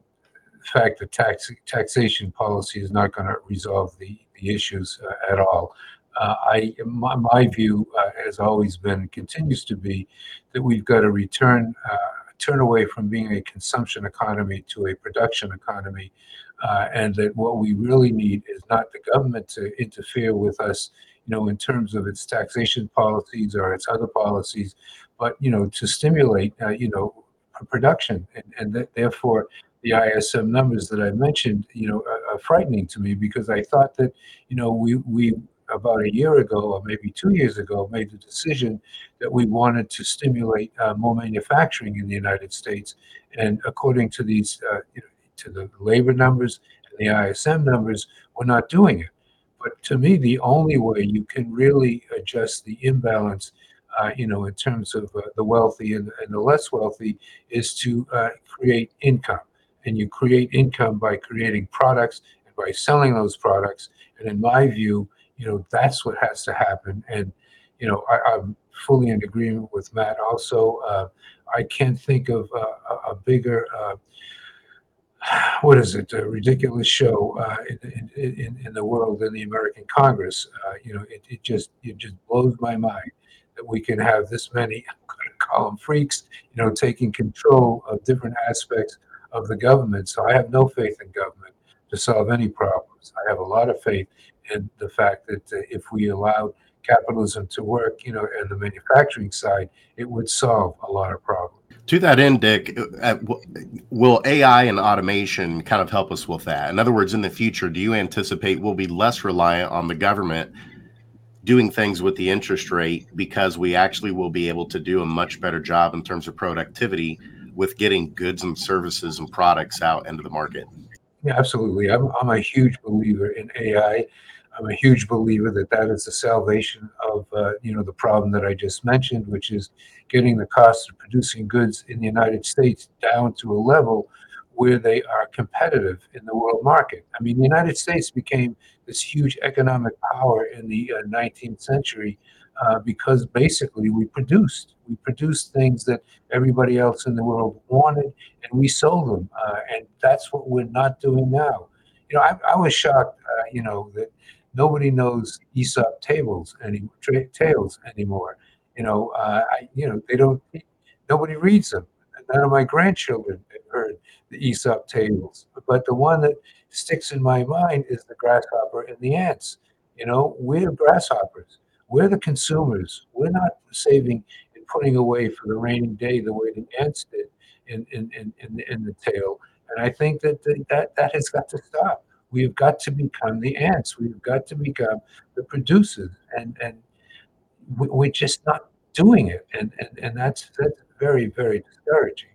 fact that tax taxation policy is not going to resolve the, the issues uh, at all. Uh, I my, my view uh, has always been, continues to be, that we've got to return uh, turn away from being a consumption economy to a production economy, and that what we really need is not the government to interfere with us you know, in terms of its taxation policies or its other policies, but you know, to stimulate, uh, you know, production, and, and therefore the ISM numbers that I mentioned, you know, are, are, frightening to me because I thought that, you know, we we about a year ago or maybe two years ago made the decision that we wanted to stimulate uh, more manufacturing in the United States, and according to these, uh, you know, to the labor numbers and the ISM numbers, we're not doing it. But to me, the only way you can really adjust the imbalance, uh, you know, in terms of uh, the wealthy and, and, the less wealthy, is to uh, create income. And you create income by creating products and by selling those products. And in my view, you know, that's what has to happen. And you know, I, am fully in agreement with Matt. Also, uh, I can't think of a, a bigger uh, what is it, a ridiculous show uh, in, in, in the world in the American Congress. Uh, you know, it, it just it just blows my mind that we can have this many, [LAUGHS] I'm going to call them freaks, you know, taking control of different aspects of the government. So I have no faith in government to solve any problems. I have a lot of faith in the fact that uh, if we allowed capitalism to work, you know, and the manufacturing side, it would solve a lot of problems.
To that end, Dick, uh, will AI and automation kind of help us with that? In other words, in the future, do you anticipate we'll be less reliant on the government doing things with the interest rate because we actually will be able to do a much better job in terms of productivity with getting goods and services and products out into the market?
Yeah, absolutely. I'm, I'm a huge believer in AI. I'm a huge believer that that is the salvation of uh, you know the problem that I just mentioned, which is getting the cost of producing goods in the United States down to a level where they are competitive in the world market. I mean, the United States became this huge economic power in the uh, 19th century uh, because basically we produced. We produced things that everybody else in the world wanted, and we sold them. Uh, and that's what we're not doing now. You know, I, I was shocked, uh, you know, that nobody knows Aesop fables any tales anymore. You know, uh, I, you know, they don't. Nobody reads them. None of my grandchildren have heard the Aesop fables. But the one that sticks in my mind is the grasshopper and the ants. You know, we're grasshoppers. We're the consumers. We're not saving and putting away for the rainy day the way the ants did in in in, in, in the tale. And I think that the, that that has got to stop. We've got to become the ants. We've got to become the producers, and and we're just not doing it, and and, and that's that's very very discouraging.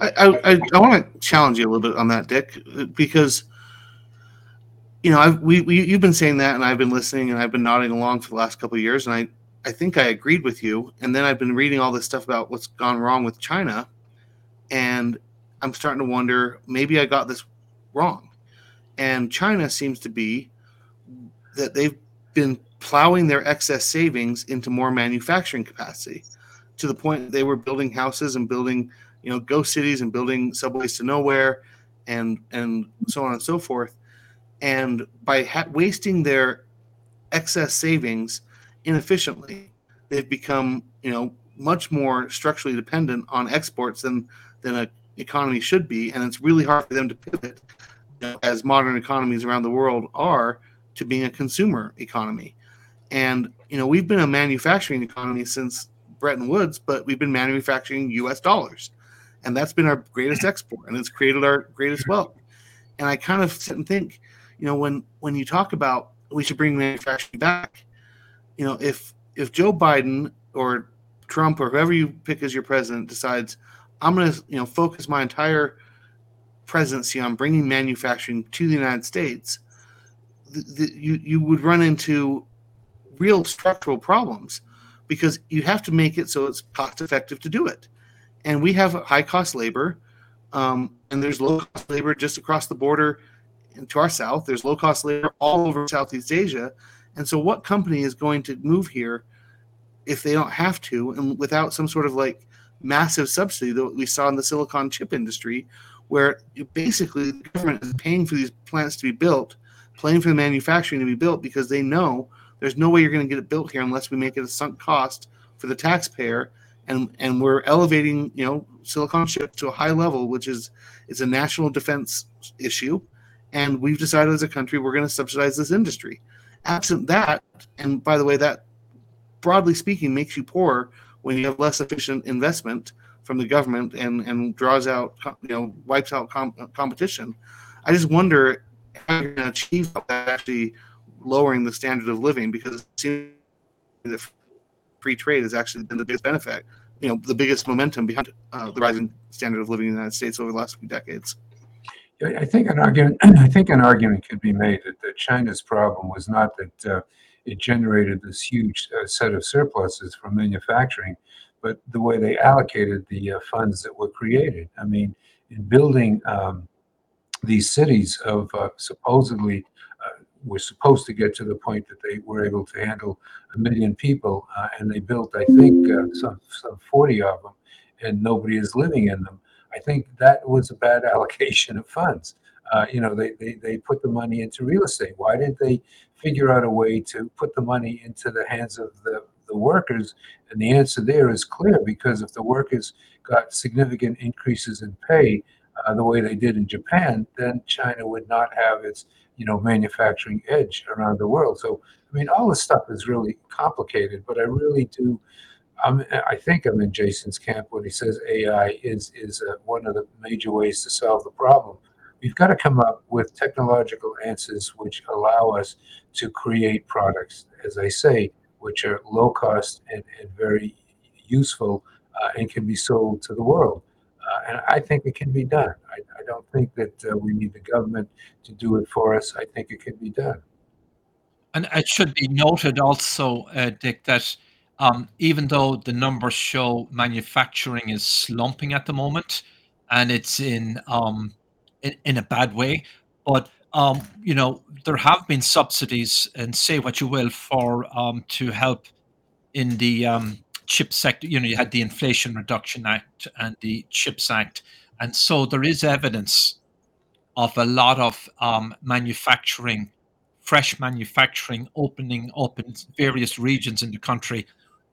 I I, I want to challenge you a little bit on that, Dick, because you know I've, we, we you've been saying that, and I've been listening, and I've been nodding along for the last couple of years, and I I think I agreed with you, and then I've been reading all this stuff about what's gone wrong with China, and I'm starting to wonder maybe I got this wrong and China seems to be that they've been plowing their excess savings into more manufacturing capacity to the point they were building houses and building, you know, ghost cities and building subways to nowhere and and so on and so forth. And by ha- wasting their excess savings inefficiently, they've become, you know, much more structurally dependent on exports than than an economy should be, and it's really hard for them to pivot as modern economies around the world are, to being a consumer economy. And you know, we've been a manufacturing economy since Bretton Woods, but we've been manufacturing U.S. dollars, and that's been our greatest export, and it's created our greatest wealth. And I kind of sit and think, you know, when when you talk about we should bring manufacturing back, you know, if if Joe Biden or Trump or whoever you pick as your president decides, I'm going to you know focus my entire presidency on bringing manufacturing to the United States, the, the, you you would run into real structural problems because you have to make it so it's cost effective to do it, and we have high cost labor, um, and there's low cost labor just across the border to our south. There's low cost labor all over Southeast Asia, and so what company is going to move here if they don't have to and without some sort of like massive subsidy that we saw in the silicon chip industry where basically the government is paying for these plants to be built, paying for the manufacturing to be built because they know there's no way you're going to get it built here unless we make it a sunk cost for the taxpayer. And and we're elevating you know silicon chip to a high level, which is is a national defense issue. And we've decided as a country we're going to subsidize this industry. Absent that, and by the way, that broadly speaking makes you poorer when you have less efficient investment from the government and and draws out you know wipes out com- competition. I just wonder how you're going to achieve that actually lowering the standard of living because it seems that free trade has actually been the biggest benefit, you know, the biggest momentum behind uh, the rising standard of living in the United States over the last few decades.
I think an argument. [CLEARS THROAT] I think an argument could be made that, that China's problem was not that uh, it generated this huge uh, set of surpluses from manufacturing, but the way they allocated the uh, funds that were created. I mean, in building um, these cities of uh, supposedly uh, were supposed to get to the point that they were able to handle a million people, uh, and they built, I think, uh, some some forty of them, and nobody is living in them. I think that was a bad [LAUGHS] allocation of funds. Uh, you know, they, they, they put the money into real estate. Why didn't they figure out a way to put the money into the hands of the the workers? And the answer there is clear because if the workers got significant increases in pay, uh, the way they did in Japan, then China would not have its you know manufacturing edge around the world. So I mean, all this stuff is really complicated, but I really do. I'm, I think I'm in Jason's camp when he says AI is is uh, one of the major ways to solve the problem. We've got to come up with technological answers which allow us to create products, as I say, which are low cost and, and very useful uh, and can be sold to the world. Uh, and I think it can be done. I, I don't think that uh, we need the government to do it for us. I think it can be done.
And it should be noted also, uh, Dick, that um, even though the numbers show manufacturing is slumping at the moment, and it's in um, in, in a bad way, but um, you know, there have been subsidies, and say what you will, for um, to help in the um, chip sector. You know, you had the Inflation Reduction Act and the CHIPS Act, and so there is evidence of a lot of um, manufacturing, fresh manufacturing opening up in various regions in the country.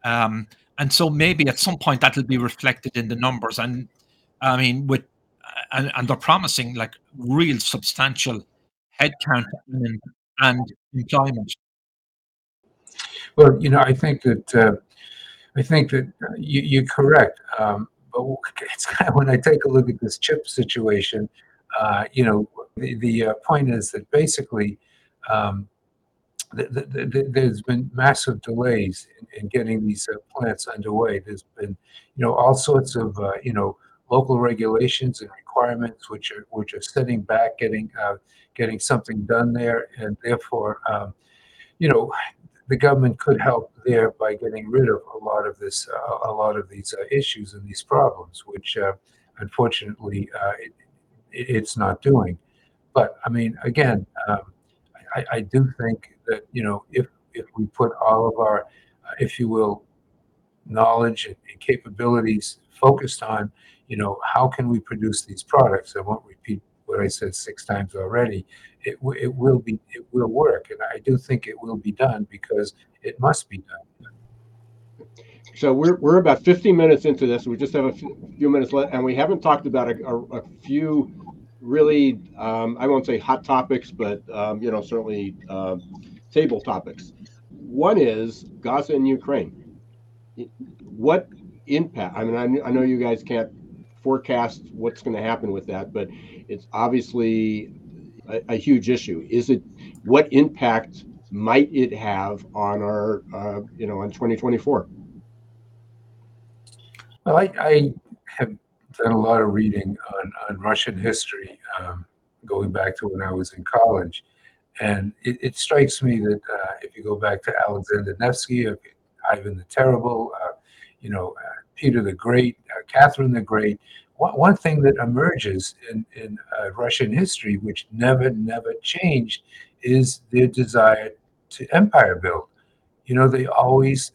Um, and so maybe at some point that'll be reflected in the numbers. And I mean, with and, and they're promising like real substantial headcount and, and employment.
Well, you know, I think that uh, I think that uh, you, you're correct. Um, but [LAUGHS] it's kind of when I take a look at this chip situation, uh, you know, the, the uh, point is that basically um, the, the, there's been massive delays in, in getting these uh, plants underway. There's been, you know, all sorts of, uh, you know, local regulations and requirements which are which are setting back getting uh, getting something done there, and therefore, um, you know, the government could help there by getting rid of a lot of this, uh, a lot of these uh, issues and these problems, which uh, unfortunately uh, it, it's not doing. But I mean, again, um, I, I, do think that you know if if we put all of our, uh, if you will, knowledge and, and capabilities focused on you know, how can we produce these products? I won't repeat what I said six times already. It, it will be, it will work. And I do think it will be done because it must be done.
So we're, we're about 50 minutes into this. We just have a few minutes left, and we haven't talked about a, a, a few really, um, I won't say hot topics, but um, you know, certainly uh, table topics. One is Gaza and Ukraine. What impact? I mean, I, I know you guys can't forecast what's going to happen with that, but it's obviously a, a, huge issue. Is it what impact might it have on our, uh, you know, on 2024?
Well, I, I, have done a lot of reading on, on Russian history, um, going back to when I was in college. And it, it strikes me that uh, if you go back to Alexander Nevsky, Ivan the Terrible, uh, you know, Peter the Great, uh, Catherine the Great, one, one thing that emerges in, in uh, Russian history, which never, never changed, is their desire to empire build. You know, they always,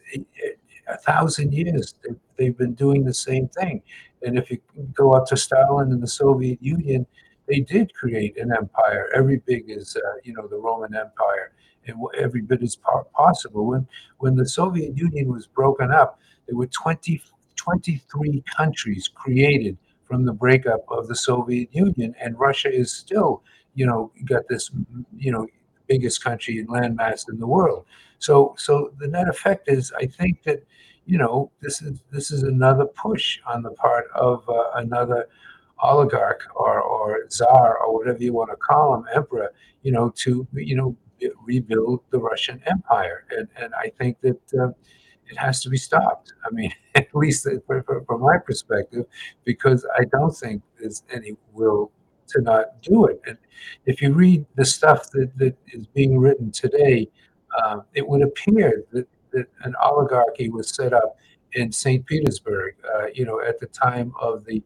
a thousand years, they, they've been doing the same thing. And if you go up to Stalin and the Soviet Union, they did create an empire, every big as uh, you know the Roman Empire, and every bit as possible. When when the Soviet Union was broken up, there were 20, 23 countries created from the breakup of the Soviet Union, and Russia is still, you know, got this, you know, biggest country in landmass in the world. So, so the net effect is, I think that, you know, this is this is another push on the part of uh, another oligarch or or czar or whatever you want to call him, emperor, you know, to you know rebuild the Russian Empire, and and I think that. Uh, it has to be stopped. I mean, [LAUGHS] at least from my perspective, because I don't think there's any will to not do it. And if you read the stuff that, that is being written today, uh, it would appear that, that an oligarchy was set up in St. Petersburg, uh, you know, at the time of the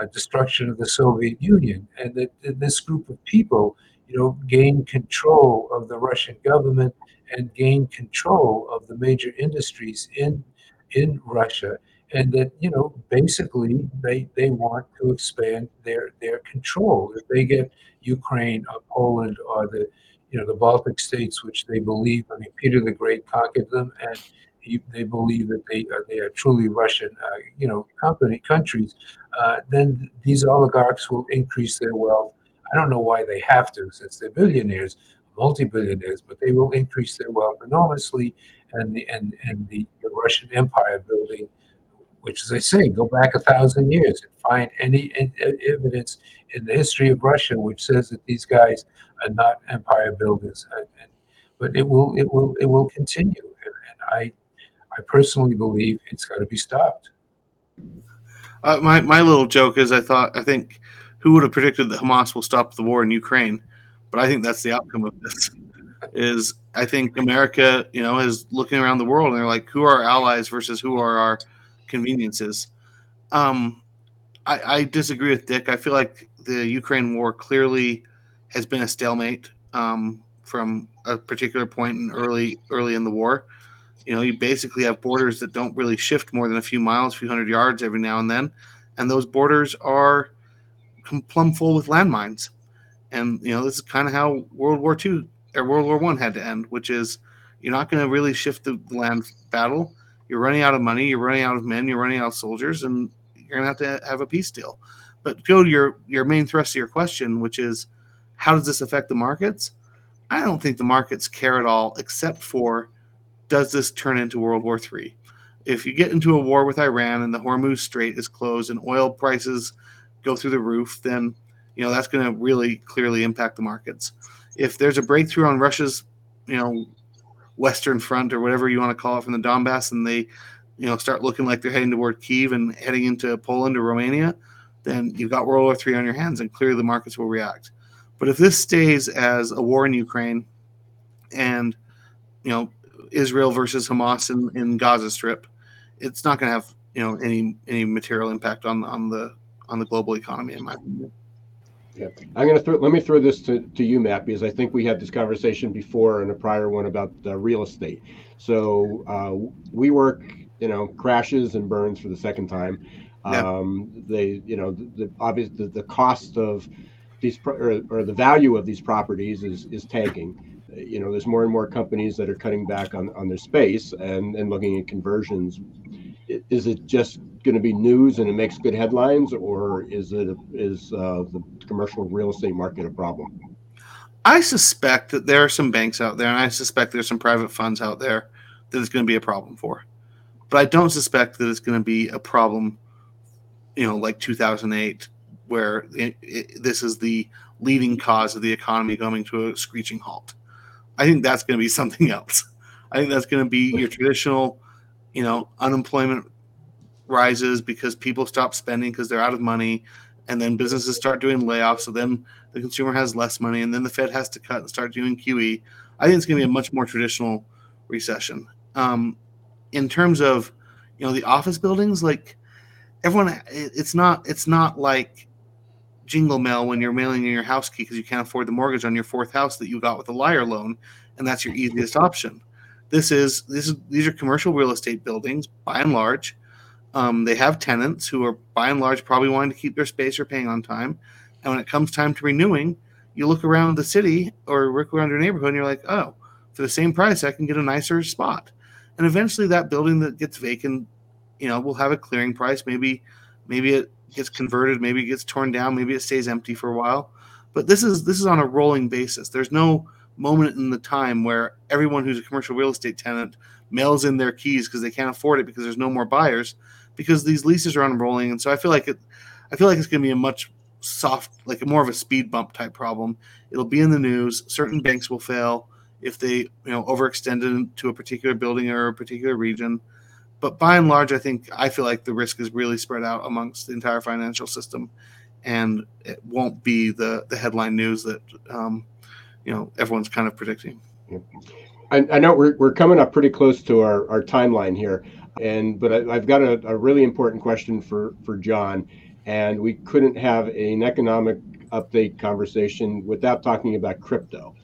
uh, destruction of the Soviet Union, and that, that this group of people, you know, gained control of the Russian government and gain control of the major industries in in Russia, and that you know basically they they want to expand their their control. If they get Ukraine or Poland or the you know the Baltic states, which they believe, I mean Peter the Great conquered them, and he, they believe that they are, they are truly Russian, uh, you know, company countries. Uh, then these oligarchs will increase their wealth. I don't know why they have to, since they're billionaires, multi-billionaires, but they will increase their wealth enormously, and the and and the, the Russian Empire building, which, as I say, go back a thousand years and find any evidence in the history of Russia which says that these guys are not empire builders. And, and, but it will it will it will continue, and, and I I personally believe it's got to be stopped.
Uh, my my little joke is I thought I think who would have predicted that Hamas will stop the war in Ukraine? But I think that's the outcome of this. Is I think America, you know, is looking around the world and they're like, who are our allies versus who are our conveniences? Um, I, I disagree with Dick. I feel like the Ukraine war clearly has been a stalemate um, from a particular point in early early in the war. You know, you basically have borders that don't really shift more than a few miles, a few hundred yards every now and then, and those borders are plumb full with landmines. And you know, this is kind of how World War II or World War One had to end, which is you're not going to really shift the land battle. You're running out of money. You're running out of men. You're running out of soldiers, and you're going to have to have a peace deal. But go to your your main thrust of your question, which is how does this affect the markets? I don't think the markets care at all, except for does this turn into World War III? If you get into a war with Iran and the Hormuz Strait is closed and oil prices go through the roof, then you know that's going to really clearly impact the markets. If there's a breakthrough on Russia's, you know, Western Front or whatever you want to call it from the Donbass, and they, you know, start looking like they're heading toward Kiev and heading into Poland or Romania, then you've got World War III on your hands, and clearly the markets will react. But if this stays as a war in Ukraine, and you know, Israel versus Hamas in, in Gaza Strip, it's not going to have you know any any material impact on on the on the global economy, in my opinion.
Yeah, I'm going to throw. Let me throw this to, to you, Matt, because I think we had this conversation before in a prior one about uh, real estate. So uh, WeWork, you know, crashes and burns for the second time. Yeah. Um, they, you know, the, the obvious the, the cost of these pro- or, or the value of these properties is is tanking. You know, there's more and more companies that are cutting back on on their space and and looking at conversions is it just going to be news and it makes good headlines, or is it is uh, the commercial real estate market a problem?
I suspect that there are some banks out there, and I suspect there's some private funds out there that it's going to be a problem for. But I don't suspect that it's going to be a problem, you know, like 2008, where it, it, this is the leading cause of the economy coming to a screeching halt. I think that's going to be [LAUGHS] something else. I think that's going to be your traditional, you know, unemployment rises because people stop spending because they're out of money, and then businesses start doing layoffs. So then the consumer has less money, and then the Fed has to cut and start doing QE. I think it's going to be a much more traditional recession. Um, in terms of, you know, the office buildings, like everyone, it's not it's not like jingle mail when you're mailing in your house key because you can't afford the mortgage on your fourth house that you got with a liar loan, and that's your easiest option. This is this is these are commercial real estate buildings by and large. Um, they have tenants who are by and large probably wanting to keep their space or paying on time. And when it comes time to renewing, you look around the city or look around your neighborhood and you're like, oh, for the same price, I can get a nicer spot. And eventually that building that gets vacant, you know, will have a clearing price. Maybe maybe it gets converted, maybe it gets torn down, maybe it stays empty for a while. But this is this is on a rolling basis. There's no moment in the time where everyone who's a commercial real estate tenant mails in their keys because they can't afford it because there's no more buyers because these leases are unrolling. And so i feel like it i feel like it's going to be a much soft like more of a speed bump type problem. It'll be in the news. Certain banks will fail if they you know overextend into a particular building or a particular region. But by and large i think i feel like the risk is really spread out amongst the entire financial system and it won't be the the headline news that um, you know everyone's kind of predicting.
I, I, know we're, we're coming up pretty close to our, our timeline here, and but I, have got a, a really important question for for John, and we couldn't have an economic update conversation without talking about crypto.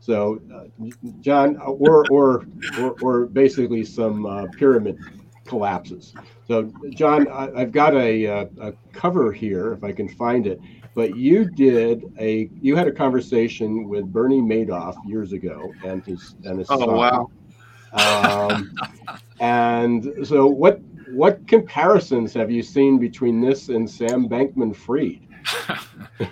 So, uh, John, or, or or or basically some uh, pyramid collapses. So, John, I, have got a, a, a cover here if I can find it but you did a you had a conversation with Bernie Madoff years ago and his and his
oh son. wow.
Um, [LAUGHS] and so what what comparisons have you seen between this and Sam Bankman-Fried? [LAUGHS]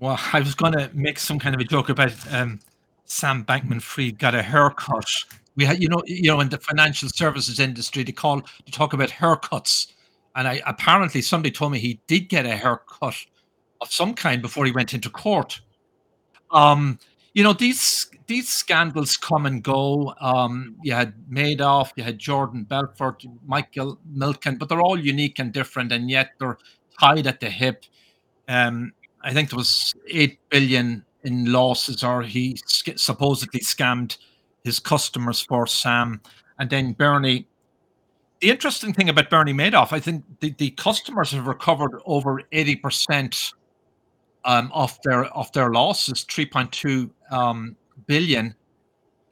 Well I was going to make some kind of a joke about um, Sam Bankman-Fried got a haircut. We had you know you know in the financial services industry they call to talk about haircuts. And I apparently somebody told me he did get a haircut of some kind before he went into court. Um, you know these these scandals come and go. Um, you had Madoff, you had Jordan Belfort, Michael Milken, but they're all unique and different, and yet they're tied at the hip. Um, I think there was eight billion in losses, or he supposedly scammed his customers for Sam, and then Bernie. The interesting thing about Bernie Madoff, I think the, the customers have recovered over eighty percent um, of their of their losses, 3.2 um, billion.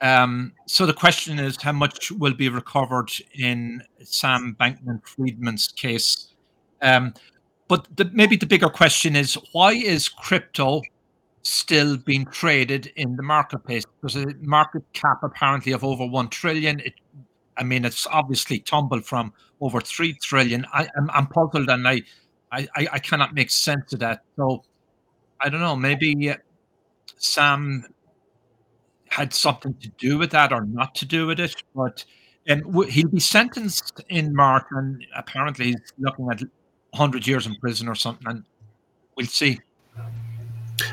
Um, so the question is, how much will be recovered in Sam Bankman-Friedman's case? Um, but the, maybe the bigger question is, why is crypto still being traded in the marketplace? There's a market cap apparently of over one trillion. It, I mean, it's obviously tumbled from over three trillion. I, am puzzled, and I, I, I cannot make sense of that. So I don't know. Maybe Sam had something to do with that or not to do with it. But um, w- he'll be sentenced in March, and apparently he's looking at 100 years in prison or something. And we'll see.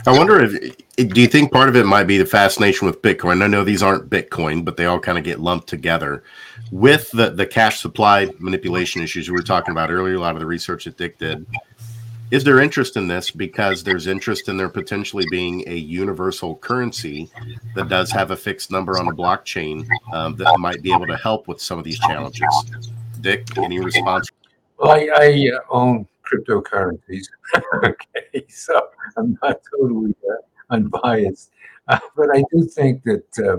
I wonder if do you think part of it might be the fascination with Bitcoin? I know these aren't Bitcoin, but they all kind of get lumped together with the the cash supply manipulation issues we were talking about earlier. A lot of the research that Dick did is there interest in this because there's interest in there potentially being a universal currency that does have a fixed number on the blockchain um, that might be able to help with some of these challenges? Dick, any response?
Well, I, I uh, own cryptocurrencies. [LAUGHS] okay, so I'm not totally uh, unbiased, uh, but I do think that uh,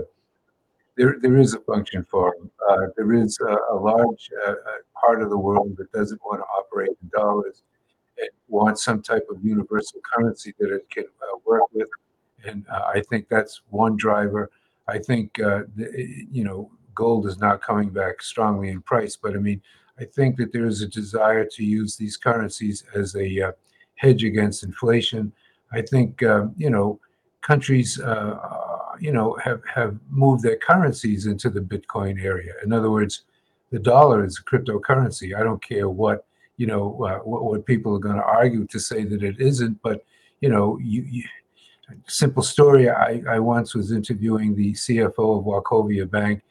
there there is a function for them. Uh, there is a, a large uh, part of the world that doesn't want to operate in dollars it wants some type of universal currency that it can uh, work with. And uh, I think that's one driver. I think, uh, the, you know, gold is not coming back strongly in price, but I mean, I think that there is a desire to use these currencies as a uh, hedge against inflation. I think, um, you know, countries, uh, you know, have, have moved their currencies into the Bitcoin area. In other words, the dollar is a cryptocurrency. I don't care what you know uh, what, what, people are going to argue to say that it isn't but you know you, you, simple story I, I once was interviewing the cfo of wachovia bank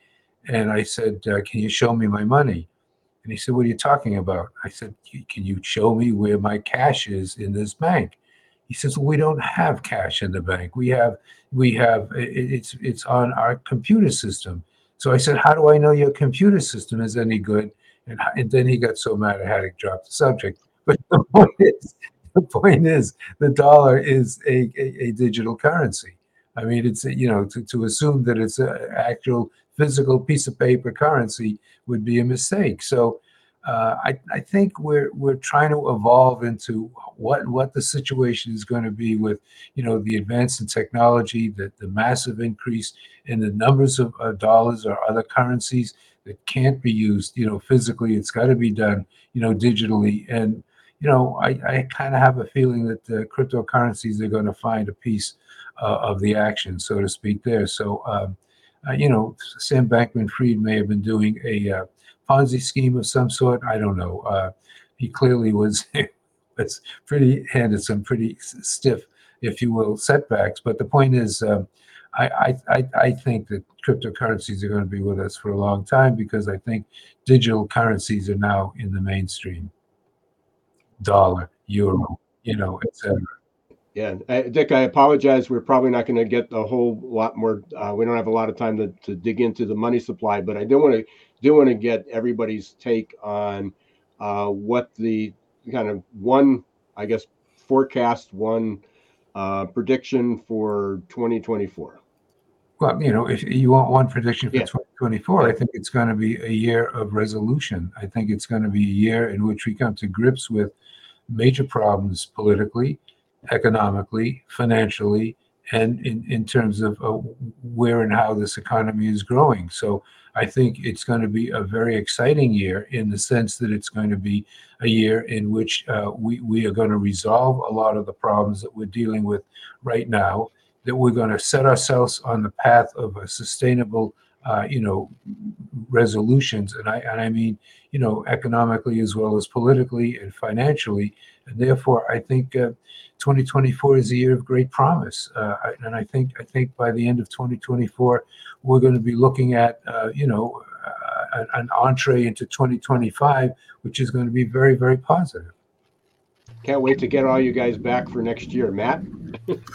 and i said uh, can you show me my money And he said, What are you talking about? I said, Can you show me where my cash is in this bank? He says, well, we don't have cash in the bank. We have, we have, it's, it's on our computer system. So I said, how do I know your computer system is any good? And, and then he got so mad had to drop the subject. [LAUGHS] But the point is, the point is, the dollar is a, a, a digital currency. I mean, it's you know to, to assume that it's an actual physical piece of paper currency would be a mistake. So uh, I, I think we're we're trying to evolve into what what the situation is going to be with you know the advance in technology, the, the massive increase in the numbers of uh, dollars or other currencies that can't be used you know physically. It's got to be done you know digitally, and you know I, I kind of have a feeling that the cryptocurrencies are going to find a piece uh, of the action, so to speak. There, so. Um, uh, you know, Sam Bankman Fried may have been doing a uh, Ponzi scheme of some sort. I don't know. Uh, he clearly was [LAUGHS] was pretty handed some pretty stiff, if you will, setbacks. But the point is, um, I, I I think that cryptocurrencies are going to be with us for a long time because I think digital currencies are now in the mainstream. Dollar, euro, you know, etc.
Yeah, uh, Dick, I apologize. We're probably not going to get a whole lot more. Uh, we don't have a lot of time to, dig into the money supply, but I do want to do want to get everybody's take on uh, what the kind of one, I guess, forecast, one uh, prediction for 2024.
Well, you know, if you want one prediction for yeah. 2024, I think it's going to be a year of resolution. I think it's going to be a year in which we come to grips with major problems politically, economically, financially, and in, in terms of uh, where and how this economy is growing. So I think it's going to be a very exciting year in the sense that it's going to be a year in which uh, we, we are going to resolve a lot of the problems that we're dealing with right now, that we're going to set ourselves on the path of a sustainable, uh, you know, resolutions. And I, and I mean, you know, economically as well as politically and financially. And therefore, I think uh, 2024 is a year of great promise. Uh, and I think I think by the end of 2024, we're going to be looking at, uh, you know, uh, an entree into 2025, which is going to be very, very positive.
Can't wait to get all you guys back for next year, Mat.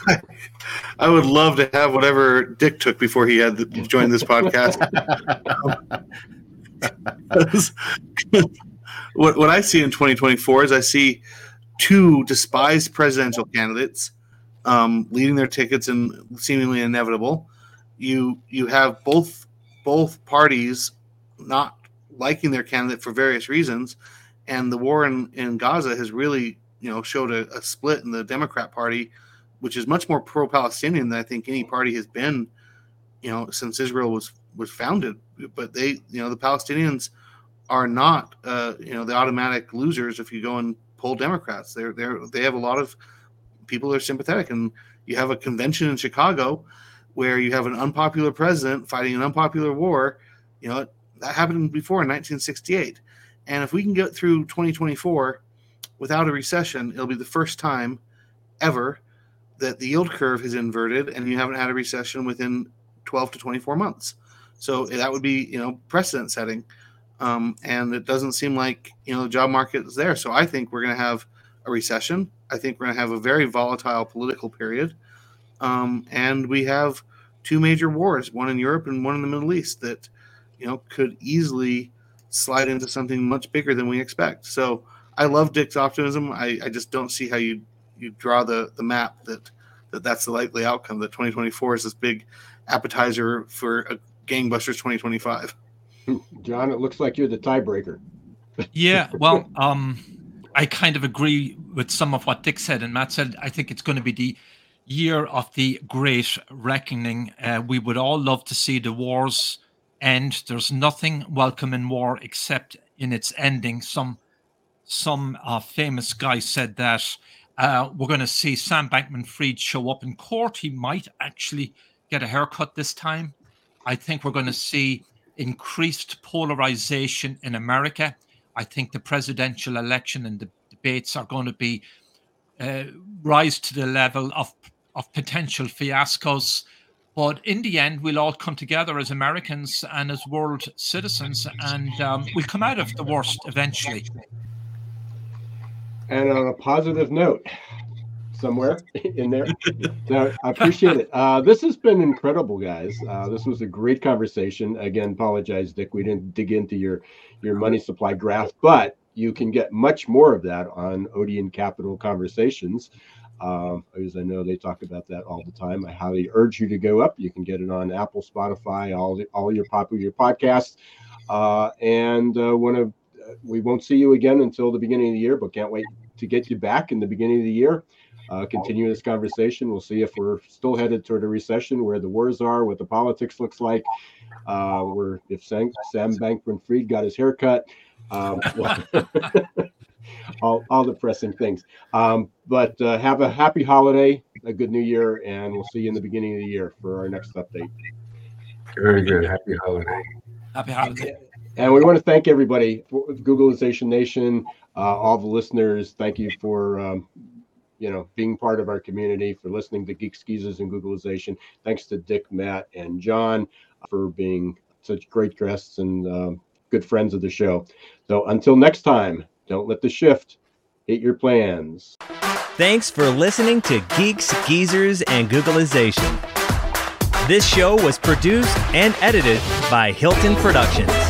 [LAUGHS]
I would love to have whatever Dick took before he had to join this podcast. [LAUGHS] what what I see in 2024 is I see two despised presidential candidates um, leading their tickets and seemingly inevitable. You you have both both parties not liking their candidate for various reasons, and the war in, in Gaza has really you know showed a, a split in the Democrat Party, which is much more pro-Palestinian than I think any party has been, you know, since Israel was was founded. But they you know the Palestinians are not uh, you know the automatic losers if you go and poll Democrats. They're they're they have a lot of people that are sympathetic, and you have a convention in Chicago where you have an unpopular president fighting an unpopular war. You know that happened before in 1968, and if we can get through 2024 without a recession, it'll be the first time ever that the yield curve has inverted, and you haven't had a recession within 12 to 24 months. So that would be you know precedent setting. Um, and it doesn't seem like you know the job market is there. So I think we're going to have a recession. I think we're going to have a very volatile political period, um, and we have two major wars, one in Europe and one in the Middle East, that you know could easily slide into something much bigger than we expect. So I love Dick's optimism. I, I just don't see how you you draw the the map that that that's the likely outcome. That 2024 is this big appetizer for a gangbusters 2025.
John, it looks like you're the tiebreaker.
yeah, [LAUGHS] well, um, I kind of agree with some of what Dick said and Mat said. I think it's going to be the year of the great reckoning. Uh, we would all love to see the wars end. There's nothing welcome in war except in its ending. Some some uh, famous guy said that uh, we're going to see Sam Bankman-Fried show up in court. He might actually get a haircut this time. I think we're going to see increased polarization in America. I think the presidential election and the debates are going to be uh, rise to the level of of potential fiascos. But in the end, we'll all come together as Americans and as world citizens, and um, we'll come out of the worst eventually.
And on a positive note, somewhere in there. So I appreciate it. Uh, this has been incredible, guys. Uh, this was a great conversation. Again, apologize, Dick. We didn't dig into your your money supply graph, but you can get much more of that on Odeon Capital Conversations. Um, as I know they talk about that all the time. I highly urge you to go up. You can get it on Apple, Spotify, all the, all your popular podcasts. Uh, and uh, one of we won't see you again until the beginning of the year, but can't wait to get you back in the beginning of the year. Uh, continue this conversation. We'll see if we're still headed toward a recession, where the wars are, what the politics looks like, uh, where if Sam, Sam Bankman-Fried got his haircut, um, [LAUGHS] all, all the pressing things. Um, but uh, have a happy holiday, a good new year, and we'll see you in the beginning of the year for our next update.
Very good. Happy holiday.
Happy holiday.
And we want to thank everybody, Googlization Nation, uh, all the listeners. Thank you for um, you know being part of our community, for listening to Geeks, Geezers, and Googlization. Thanks to Dick, Mat, and John for being such great guests and um, good friends of the show. So until next time, don't let the shift hit your plans.
Thanks for listening to Geeks, Geezers, and Googlization. This show was produced and edited by Hilton Productions.